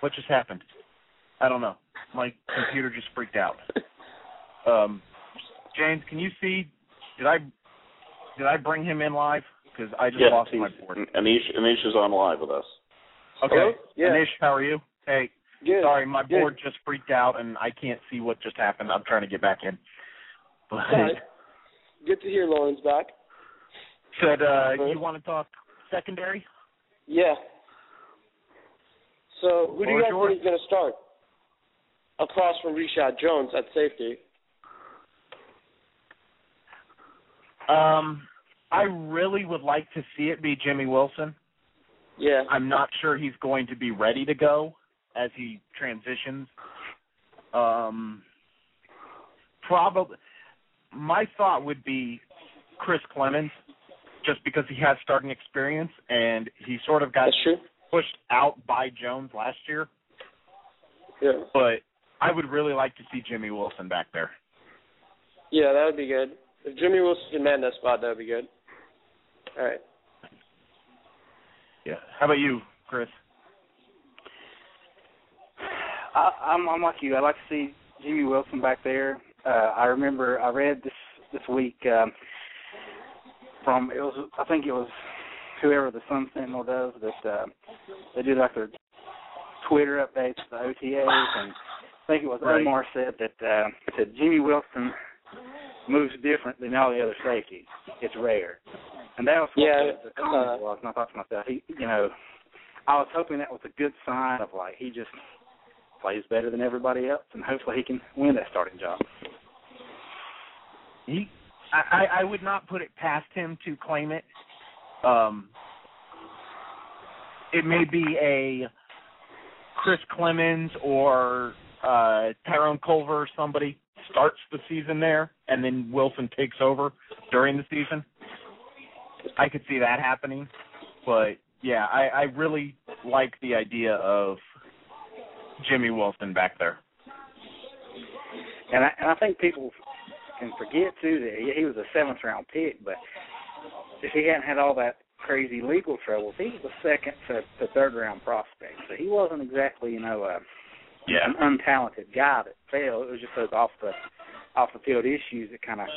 What just happened? I don't know. My computer just freaked out. Um James, can you see did I did I bring him in live? Because I just yeah, lost my he's- board. Anish, Anish is on live with us. Okay. Hello? Yeah. Anish, how are you? Hey, Good. sorry, my Good. board just freaked out and I can't see what just happened. I'm trying to get back in. But Sorry. Good to hear Lauren's back. Said uh Okay. you want to talk secondary? Yeah. So who do you guys think is going to start? Across from Reshad Jones at safety. Um I really would like to see it be Jimmy Wilson. Yeah. I'm not sure he's going to be ready to go as he transitions. Um, probably, my thought would be Chris Clemons, just because he has starting experience and he sort of got pushed out by Jones last year. Yeah. But I would really like to see Jimmy Wilson back there. Yeah, that would be good. If Jimmy Wilson can man that spot, that would be good. All right. Yeah. How about you, Chris? I, I'm, I'm like you. I like to see Jimmy Wilson back there. Uh, I remember I read this this week um, from it was I think it was whoever the Sun Sentinel does that uh, they do like their Twitter updates, the OTAs, and I think it was Right. Omar said that uh, said Jimmy Wilson moves different than all the other safeties. It's rare, and that was what Yeah, the, the I comment saw that. was. And I thought to myself, he, you know, I was hoping that was a good sign of like he just plays better than everybody else, and hopefully he can win that starting job. He, I, I would not put it past him to claim it. Um, it may be a Chris Clemons or uh, Tyrone Culver somebody starts the season there, and then Wilson takes over during the season. I could see that happening, but yeah, I, I really like the idea of Jimmy Wilson back there. And I, and I think people can forget too that he, was a seventh round pick, but if he hadn't had all that crazy legal troubles, he was a second to, to third round prospect. So he wasn't exactly, you know, a, an untalented guy that fell. It was just those off the off the field issues that kind of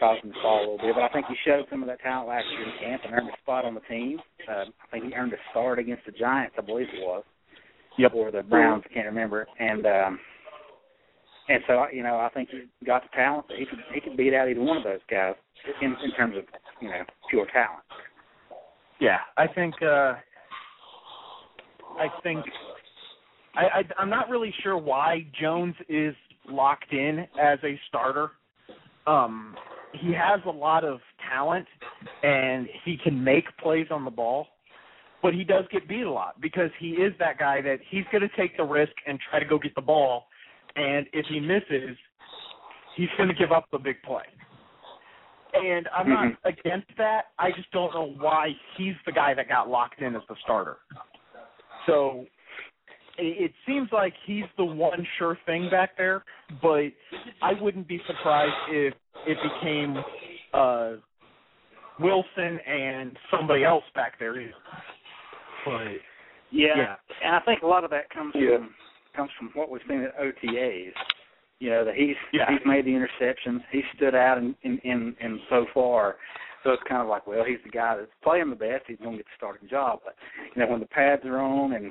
caused him to fall a little bit. But I think he showed some of that talent last year in camp and earned a spot on the team. Uh, I think he earned a start against the Giants, I believe it was. Yep. Or the Browns, I can't remember. And um and so you know, I think he got the talent he could he could beat out either one of those guys in in terms of, you know, pure talent. Yeah, I think uh I think I, I I'm not really sure why Jones is locked in as a starter. Um he has a lot of talent and he can make plays on the ball, but he does get beat a lot because he is that guy that he's going to take the risk and try to go get the ball and if he misses, he's going to give up the big play. And I'm not against that. I just don't know why he's the guy that got locked in as the starter. So it it seems like he's the one sure thing back there, but I wouldn't be surprised if it became uh Wilson and somebody else back there either. But Yeah, Yeah. and I think a lot of that comes Yeah. from comes from what we've seen at OTAs. You know that he's Yeah. he's made the interceptions, he stood out in in in, in so far. So it's kind of like, well, he's the guy that's playing the best. He's going to get the starting job. But you know, when the pads are on and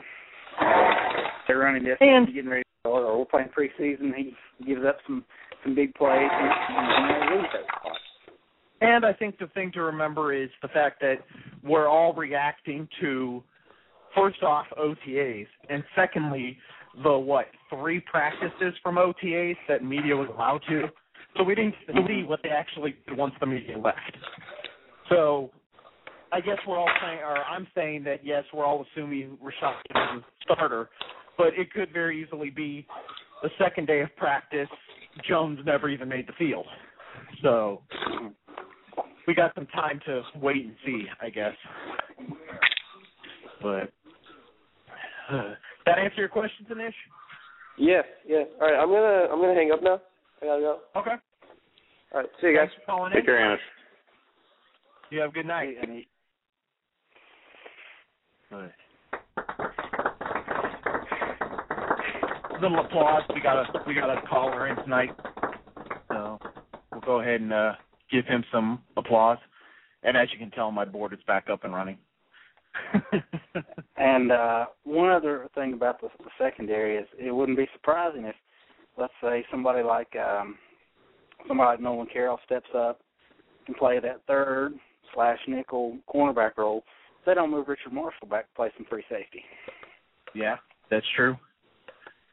uh, they're running this And- getting ready to start, or we're playing preseason, he gives up some some big plays and, and they lose those spots. And I think the thing to remember is the fact that we're all reacting to first off OTAs and secondly the what three practices from OTAs that media was allowed to. So we didn't see what they actually did once the media left. So I guess we're all saying, or I'm saying that yes, we're all assuming Reshad a starter, but it could very easily be the second day of practice. Jones never even made the field. So we got some time to wait and see, I guess. But uh, that answer your question, Dinesh? Yeah, yeah. All right, I'm gonna I'm gonna hang up now. I gotta go. Okay. All right, see you guys. Thanks for calling Take in. care, Anish. You have a good night. And he, Little applause. We got a we got a caller in tonight, so we'll go ahead and uh, give him some applause. And as you can tell, my board is back up and running. <laughs> And uh, one other thing about the, the secondary is it wouldn't be surprising if, let's say, somebody like um, somebody like Nolan Carroll steps up and play that third slash nickel cornerback role. They don't move Richard Marshall back to play some free safety. Yeah, that's true.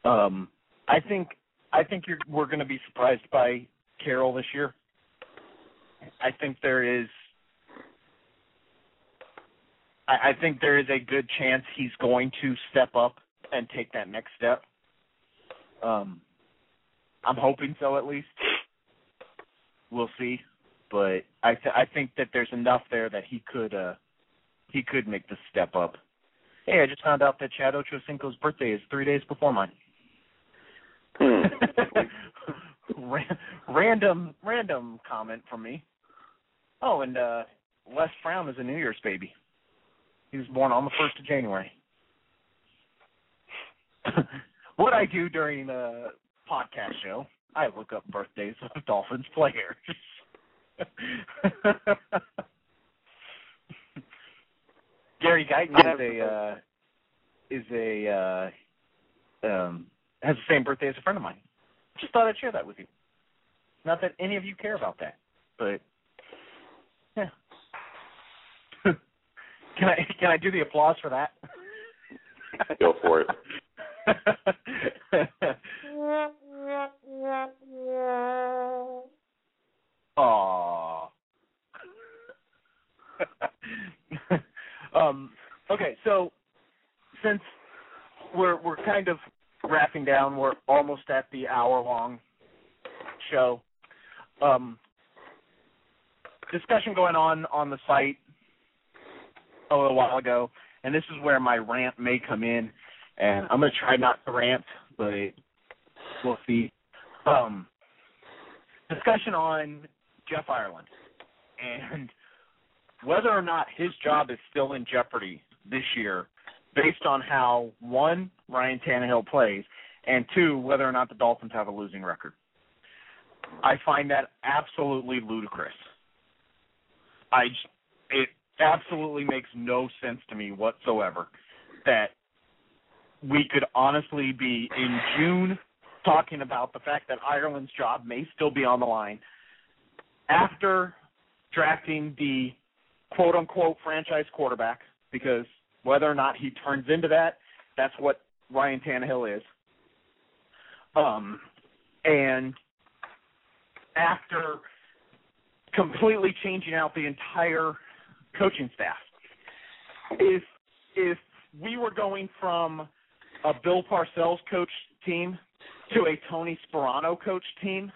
Um, I think I think you're, we're going to be surprised by Carroll this year. I think there is. I, I think there is a good chance he's going to step up and take that next step. Um, I'm hoping so at least. We'll see, but I th- I think that there's enough there that he could uh he could make the step up. Hey, I just found out that Chad Ochocinco's birthday is three days before mine. Hmm. <laughs> Random, random comment from me. Oh, and uh Les Brown is a New Year's baby. He was born on the first of January. <laughs> what I do during a podcast show, I look up birthdays of Dolphins players. <laughs> Gary Guyton is a uh, is a uh, um, has the same birthday as a friend of mine. Just thought I'd share that with you. Not that any of you care about that, but yeah. Can I can I do the applause for that? Go for it. <laughs> Aww. <laughs> um, okay, so since we're we're kind of wrapping down, we're almost at the hour long show. Um, discussion going on on the site a little while ago, and this is where my rant may come in, and I'm gonna try not to rant, but we'll see. Um, discussion on Jeff Ireland and whether or not his job is still in jeopardy this year based on how one Ryan Tannehill plays and two whether or not the Dolphins have a losing record. I find that absolutely ludicrous. I it absolutely makes no sense to me whatsoever that we could honestly be in June talking about the fact that Ireland's job may still be on the line after drafting the quote unquote franchise quarterback because whether or not he turns into that, that's what Ryan Tannehill is. Um, and after completely changing out the entire coaching staff, if if we were going from a Bill Parcells coach team to a Tony Sparano coach team,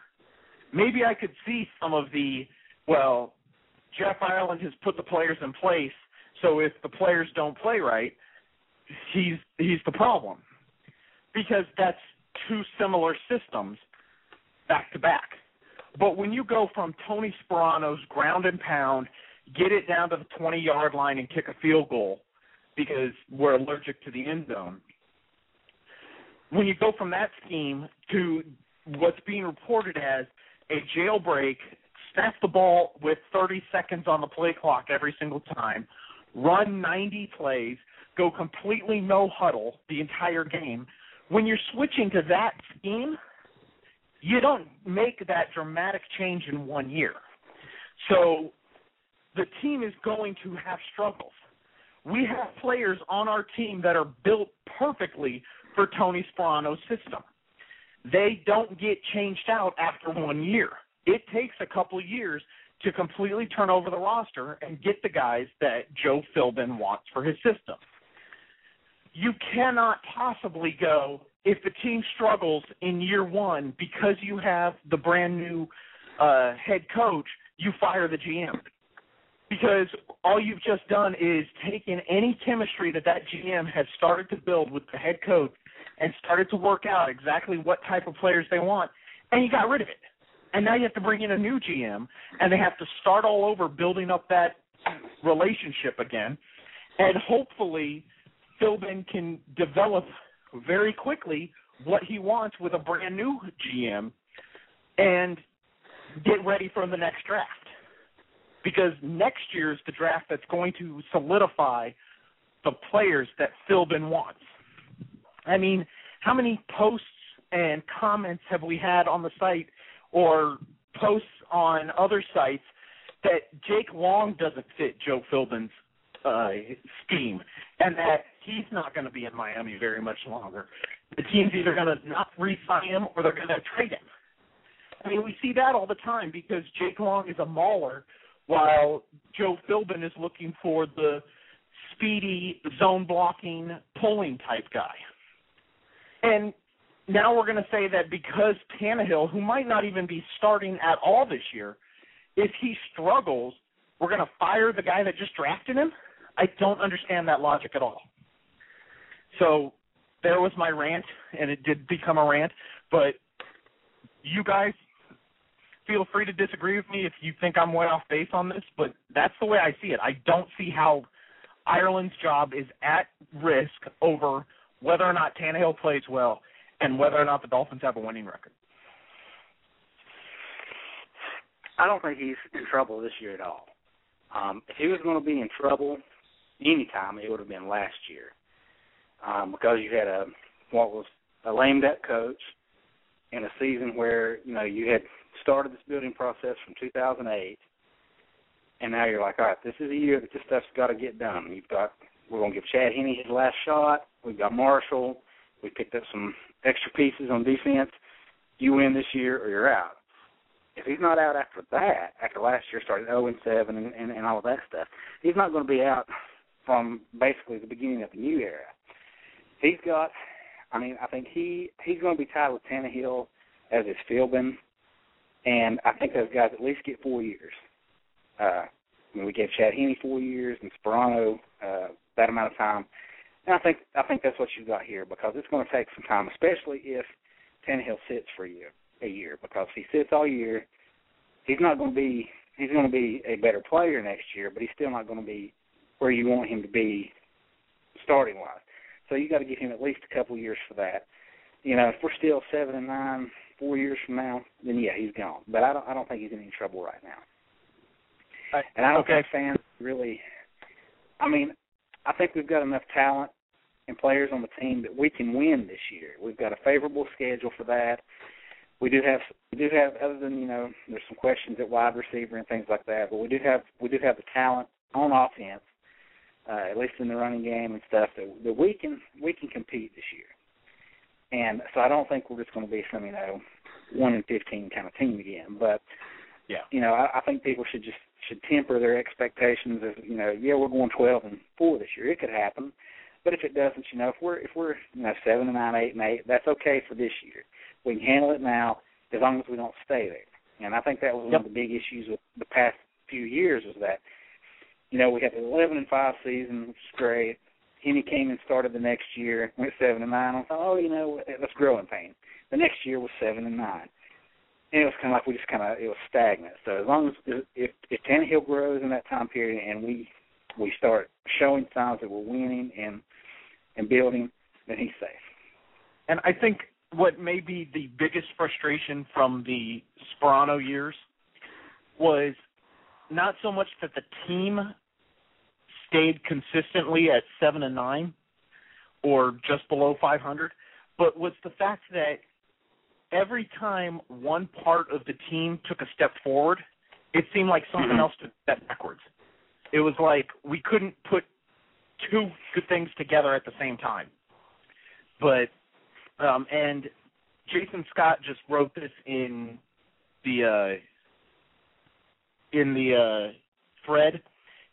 maybe I could see some of the well, Jeff Ireland has put the players in place, so if the players don't play right, he's he's the problem. because that's two similar systems back to back. But when you go from Tony Sparano's ground and pound, get it down to the 20 yard line and kick a field goal because we're allergic to the end zone. When you go from that scheme to what's being reported as a jailbreak, snap the ball with 30 seconds on the play clock every single time, run 90 plays, go completely no huddle the entire game. When you're switching to that scheme, you don't make that dramatic change in one year. So the team is going to have struggles. We have players on our team that are built perfectly for Tony Sparano's system. They don't get changed out after one year. It takes a couple of years to completely turn over the roster and get the guys that Joe Philbin wants for his system. You cannot possibly go if the team struggles in year one because you have the brand new uh, head coach, you fire the GM because all you've just done is taken any chemistry that that GM has started to build with the head coach and started to work out exactly what type of players they want, and you got rid of it. And now you have to bring in a new GM, and they have to start all over building up that relationship again. And hopefully, Philbin can develop very quickly what he wants with a brand new GM and get ready for the next draft because next year is the draft that's going to solidify the players that Philbin wants. I mean, how many posts and comments have we had on the site or posts on other sites that Jake Long doesn't fit Joe Philbin's uh, scheme and that he's not going to be in Miami very much longer. The team's either going to not re-sign him or they're going to trade him. I mean, we see that all the time because Jake Long is a mauler while Joe Philbin is looking for the speedy zone blocking pulling type guy. And now we're going to say that because Tannehill, who might not even be starting at all this year, if he struggles, we're going to fire the guy that just drafted him. I don't understand that logic at all. So there was my rant, and it did become a rant. But you guys feel free to disagree with me if you think I'm way off base on this, but that's the way I see it. I don't see how Ireland's job is at risk over whether or not Tannehill plays well and whether or not the Dolphins have a winning record. I don't think he's in trouble this year at all. Um, if he was going to be in trouble anytime, it would have been last year, um, because you had a what was a lame duck coach in a season where you know you had started this building process from 2008, and now you're like, all right, this is a year that this stuff's got to get done. You've got we're going to give Chad Henne his last shot. We've got Marshall. We picked up some extra pieces on defense. You win this year or you're out. If he's not out after that, after last year started 0 and 7 and, and, and all of that stuff, he's not going to be out from basically the beginning of the new era. He's got, I mean, I think he he's going to be tied with Tannehill as his Philbin and I think those guys at least get four years. Uh, I mean, we gave Chad Henne four years and Sparano uh, that amount of time. And I think I think that's what you've got here because it's going to take some time, especially if Tannehill sits for year, a year. Because if he sits all year, he's not going to be he's going to be a better player next year, but he's still not going to be where you want him to be starting wise. So you got to give him at least a couple years for that. You know, if we're still seven and nine, four years from now, then yeah, he's gone. But I don't I don't think he's in any trouble right now. Right. And I don't okay. think fans really. I mean, I think we've got enough talent and players on the team that we can win this year. We've got a favorable schedule for that. We do have we do have other than you know there's some questions at wide receiver and things like that, but we do have we do have the talent on offense, uh, at least in the running game and stuff that that we can we can compete this year. And so I don't think we're just going to be some, you know, one in fifteen kind of team again. But yeah, you know, I, I think people should just should temper their expectations of, you know, yeah, we're going twelve and four this year. It could happen. But if it doesn't, you know, if we're if we're you know seven and nine, eight and eight, that's okay for this year. We can handle it now as long as we don't stay there. And I think that was yep. one of the big issues with the past few years was that, you know, we had the eleven and five season, which is great. Henne came and started the next year, went seven and nine. I thought, oh, you know, that's growing pain. The next year was seven and nine, and it was kind of like we just kind of it was stagnant. So as long as if if Tannehill grows in that time period and we we start showing signs that we're winning and and building, then he's safe. And I think what may be the biggest frustration from the Sparano years was not so much that the team stayed consistently at seven and nine or just below 500, but was the fact that every time one part of the team took a step forward, it seemed like something Mhm. else took a step backwards. It was like we couldn't put two good things together at the same time. But um and Jason Scott just wrote this in the uh in the uh thread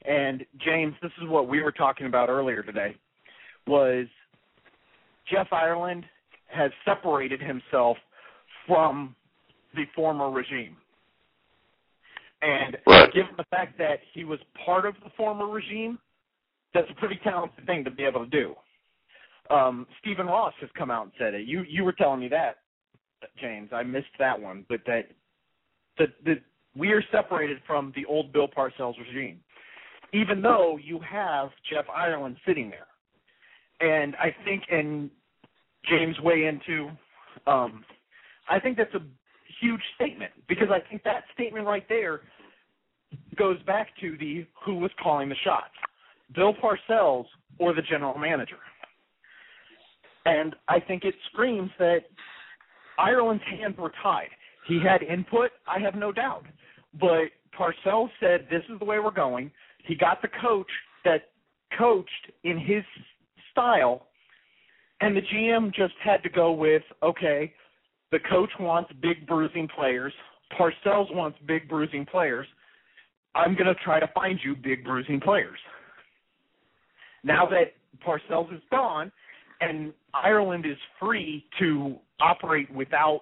and James, this is what we were talking about earlier today was Jeff Ireland has separated himself from the former regime. And Right. given the fact that he was part of the former regime, that's a pretty talented thing to be able to do. Um, Stephen Ross has come out and said it. You you were telling me that, James. I missed that one, but that that that we are separated from the old Bill Parcells regime, even though you have Jeff Ireland sitting there. And I think, and James weigh into, um, I think that's a huge statement because I think that statement right there goes back to the who was calling the shots, Bill Parcells or the general manager. And I think it screams that Ireland's hands were tied. He had input, I have no doubt. But Parcells said, This is the way we're going. He got the coach that coached in his style, and the GM just had to go with, okay, the coach wants big bruising players. Parcells wants big bruising players. I'm going to try to find you big bruising players. Now that Parcells is gone and Ireland is free to operate without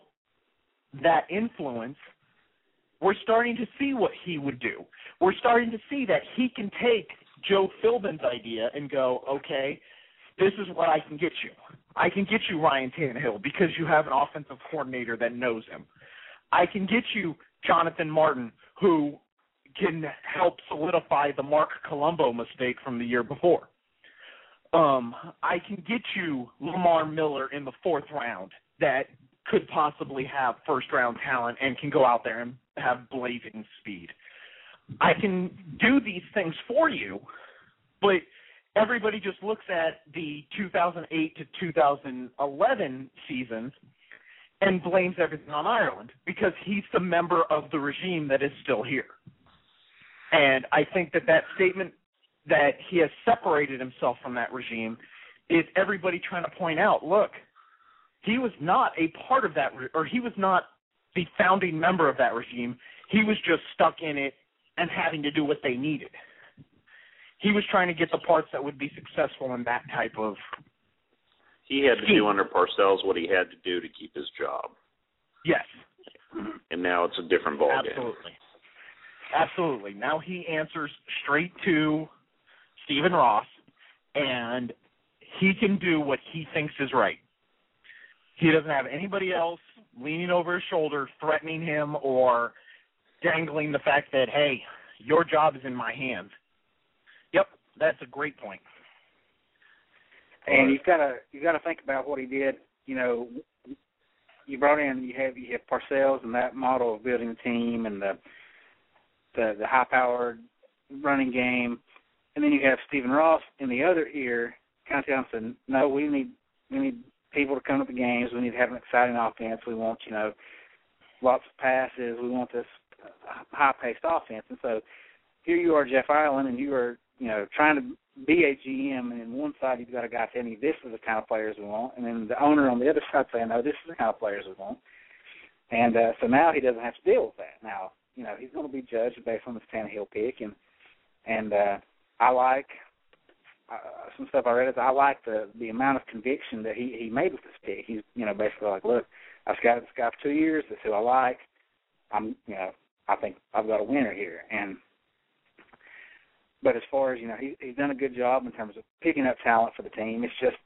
that influence, we're starting to see what he would do. We're starting to see that he can take Joe Philbin's idea and go, okay, this is what I can get you. I can get you Ryan Tannehill because you have an offensive coordinator that knows him. I can get you Jonathan Martin, who can help solidify the Marc Colombo mistake from the year before. Um, I can get you Lamar Miller in the fourth round that could possibly have first round talent and can go out there and have blazing speed. I can do these things for you, but everybody just looks at the 2008 to 2011 seasons and blames everything on Ireland because he's the member of the regime that is still here. And I think that that statement that he has separated himself from that regime is everybody trying to point out, look, he was not a part of that, or he was not the founding member of that regime. He was just stuck in it and having to do what they needed. He was trying to get the parts that would be successful in that type of. He had to do under Parcells what he had to do to keep his job, Yes, and now it's a different ballgame. absolutely. Absolutely. Now he answers straight to Stephen Ross, and he can do what he thinks is right. He doesn't have anybody else leaning over his shoulder, threatening him, or dangling the fact that, hey, your job is in my hands. Yep, that's a great point. And you've got to you've got to think about what he did. You know, you brought in you have you have Parcells and that model of building a team and the the the high powered running game, and then you have Stephen Ross in the other ear, kind of that, no, we need we need people to come to the games. We need to have an exciting offense. We want you know lots of passes. We want this high paced offense. And so here you are, Jeff Ireland, and you are you know trying to be a GM, and on one side you've got a guy telling you this is the kind of players we want, and then the owner on the other <laughs> side saying, no, this is the kind of players we want. And uh, so now he doesn't have to deal with that. Now, you know, he's going to be judged based on this Tannehill pick, and and uh, I like uh, some stuff I read is I like the the amount of conviction that he he made with this pick. He's you know basically like, look, I've scouted this guy for two years. This is who I like. I'm you know I think I've got a winner here, and but as far as you know, he he's done a good job in terms of picking up talent for the team. It's just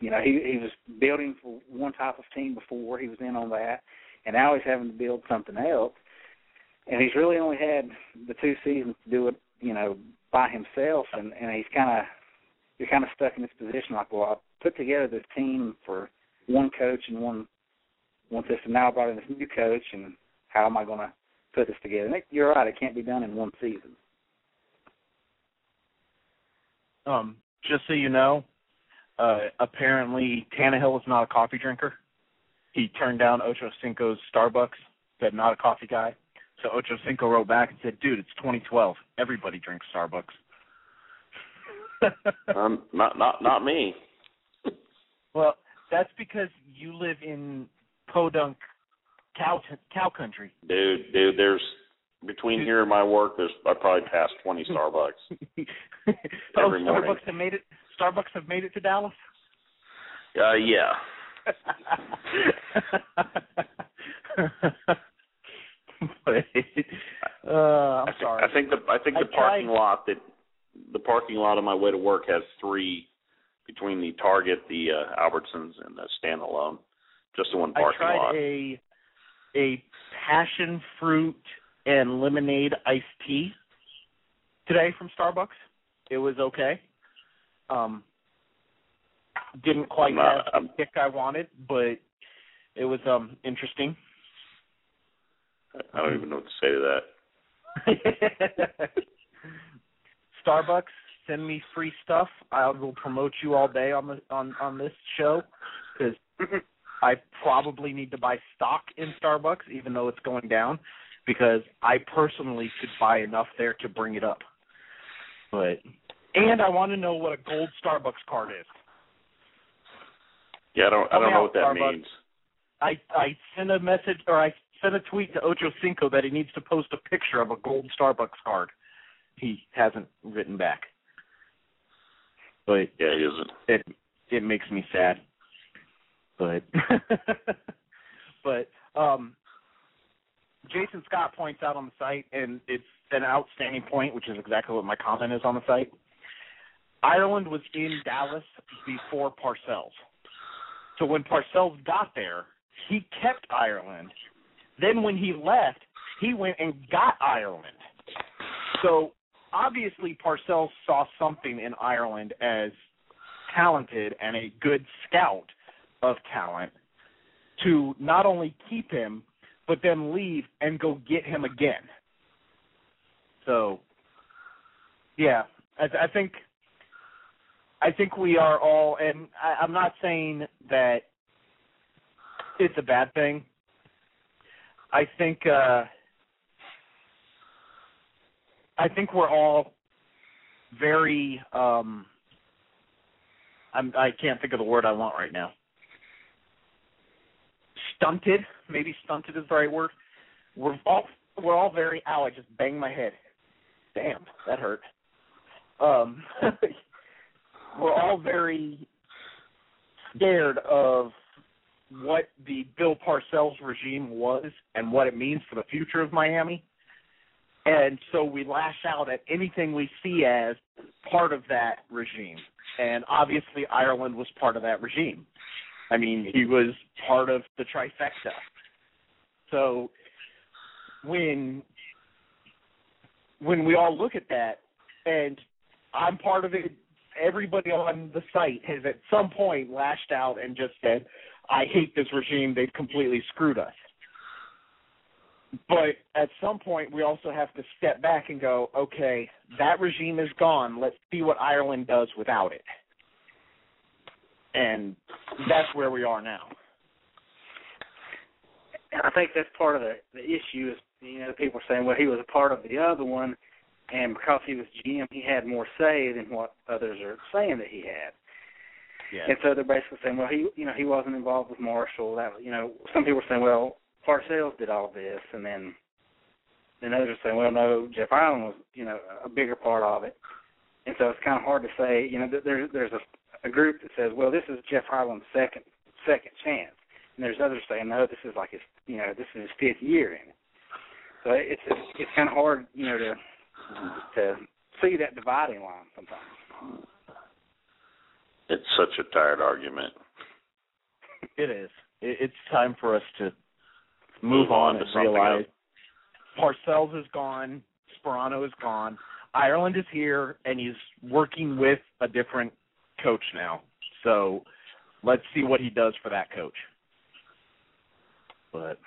you know he he was building for one type of team before he was in on that, and now he's having to build something else. And he's really only had the two seasons to do it, you know, by himself, and and he's kind of you're kind of stuck in this position like, well, I put together this team for one coach and one one system. Now I brought in this new coach, and how am I going to put this together? And it, you're right; it can't be done in one season. Um, just so you know, uh, apparently Tannehill is not a coffee drinker. He turned down Ocho Cinco's Starbucks. Said not a coffee guy. So Ocho Cinco wrote back and said, "Dude, it's 2012. Everybody drinks Starbucks." <laughs> um, not not not me. well, that's because you live in podunk cow cow country. Dude, dude, there's between here and my work, there's I probably passed 20 Starbucks <laughs> oh, every morning. Starbucks have made it. Starbucks have made it to Dallas. Uh, yeah. <laughs> uh, I'm I sorry. I think the I think I the parking tried- lot that the parking lot on my way to work has three between the Target, the uh, Albertsons, and the standalone. Just the one parking lot. I tried lot. a a passion fruit and lemonade iced tea today from Starbucks. It was okay. Um, didn't quite I'm not- have I'm- the kick I wanted, but it was um interesting. I don't even know what to say to that. <laughs> Starbucks, send me free stuff. I will promote you all day on the on on this show because I probably need to buy stock in Starbucks, even though it's going down, because I personally could buy enough there to bring it up. But and I want to know what a gold Starbucks card is. Yeah, I don't I don't know what that Starbucks. means. I I sent a message or I sent a tweet to Ocho Cinco that he needs to post a picture of a gold Starbucks card. He hasn't written back. But Yeah, he isn't. it it makes me sad. But <laughs> but um Jason Scott points out on the site and it's an outstanding point, which is exactly what my comment is on the site. Ireland was in Dallas before Parcells. So when Parcells got there, he kept Ireland. Then when he left, he went and got Ireland. So obviously Parcells saw something in Ireland as talented and a good scout of talent to not only keep him but then leave and go get him again. So yeah, I, I think I think we are all, and I, I'm not saying that it's a bad thing. I think uh, I think we're all very. Um, I'm, I can't think of the word I want right now. Stunted, maybe stunted is the right word. We're all we're all very. Ow! I just banged my head. Damn, that hurt. Um, <laughs> we're all very scared of what the Bill Parcells regime was and what it means for the future of Miami. And so we lash out at anything we see as part of that regime. And obviously Ireland was part of that regime. I mean, he was part of the trifecta. So when when we all look at that and I'm part of it everybody on the site has at some point lashed out and just said, I hate this regime, they've completely screwed us. But at some point, we also have to step back and go, okay, that regime is gone. Let's see what Ireland does without it. And that's where we are now. And I think that's part of the the issue is you know people are saying well he was a part of the other one, and because he was GM he had more say than what others are saying that he had. Yeah. And so they're basically saying well he you know he wasn't involved with Marshall that you know some people are saying well Parcells did all this and then then others are saying well no Jeff Ireland was you know a bigger part of it. And so it's kind of hard to say you know there's there's a a group that says well this is Jeff Ireland's second second chance and there's others saying no, this is like his, you know, this is his fifth year in it. So it's it's, it's kind of hard, you know, to to see that dividing line sometimes. It's such a tired argument. It is. It's time for us to move, on, to and something realize else. Parcells is gone, Sparano is gone, Ireland is here, and he's working with a different coach now. So let's see what he does for that coach. But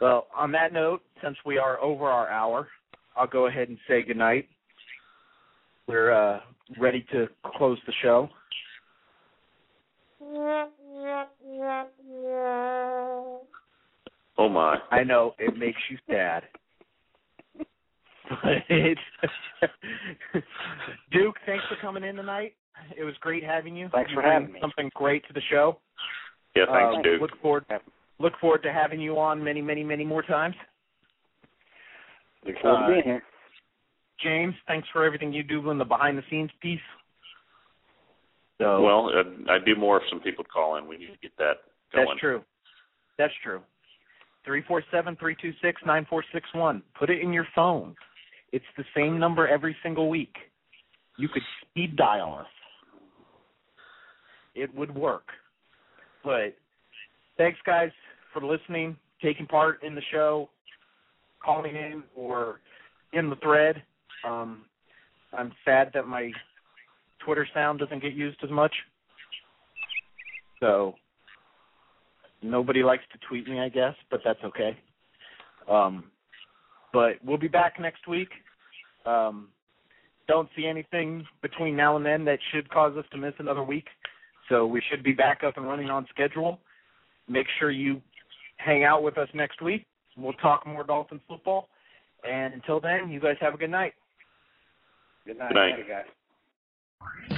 well, on that note, since we are over our hour, I'll go ahead and say goodnight. We're uh, ready to close the show. <laughs> Oh my! I know it makes you sad. But <laughs> Duke, thanks for coming in tonight. It was great having you. Thanks You for bring having me. Something great to the show. Yeah, thanks, Uh, Duke. Look forward look forward to having you on many, many, many more times. Look forward Uh, to being here. James, thanks for everything you do in the behind the scenes piece. So Well, I, I do more if some people call in. We need to get that going. that's true. That's true. Three four seven three two six nine four six one. Put it in your phone. It's the same number every single week. You could speed dial us. It would work. But thanks guys for listening, taking part in the show, calling in or in the thread. Um, I'm sad that my Twitter sound doesn't get used as much. So nobody likes to tweet me, I guess, but that's okay. Um, but we'll be back next week. Um, don't see anything between now and then that should cause us to miss another week. So we should be back up and running on schedule. Make sure you hang out with us next week. We'll talk more Dolphins football. And until then, you guys have a good night. Good night, Good night. Guys.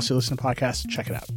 you listen to podcasts. Check it out.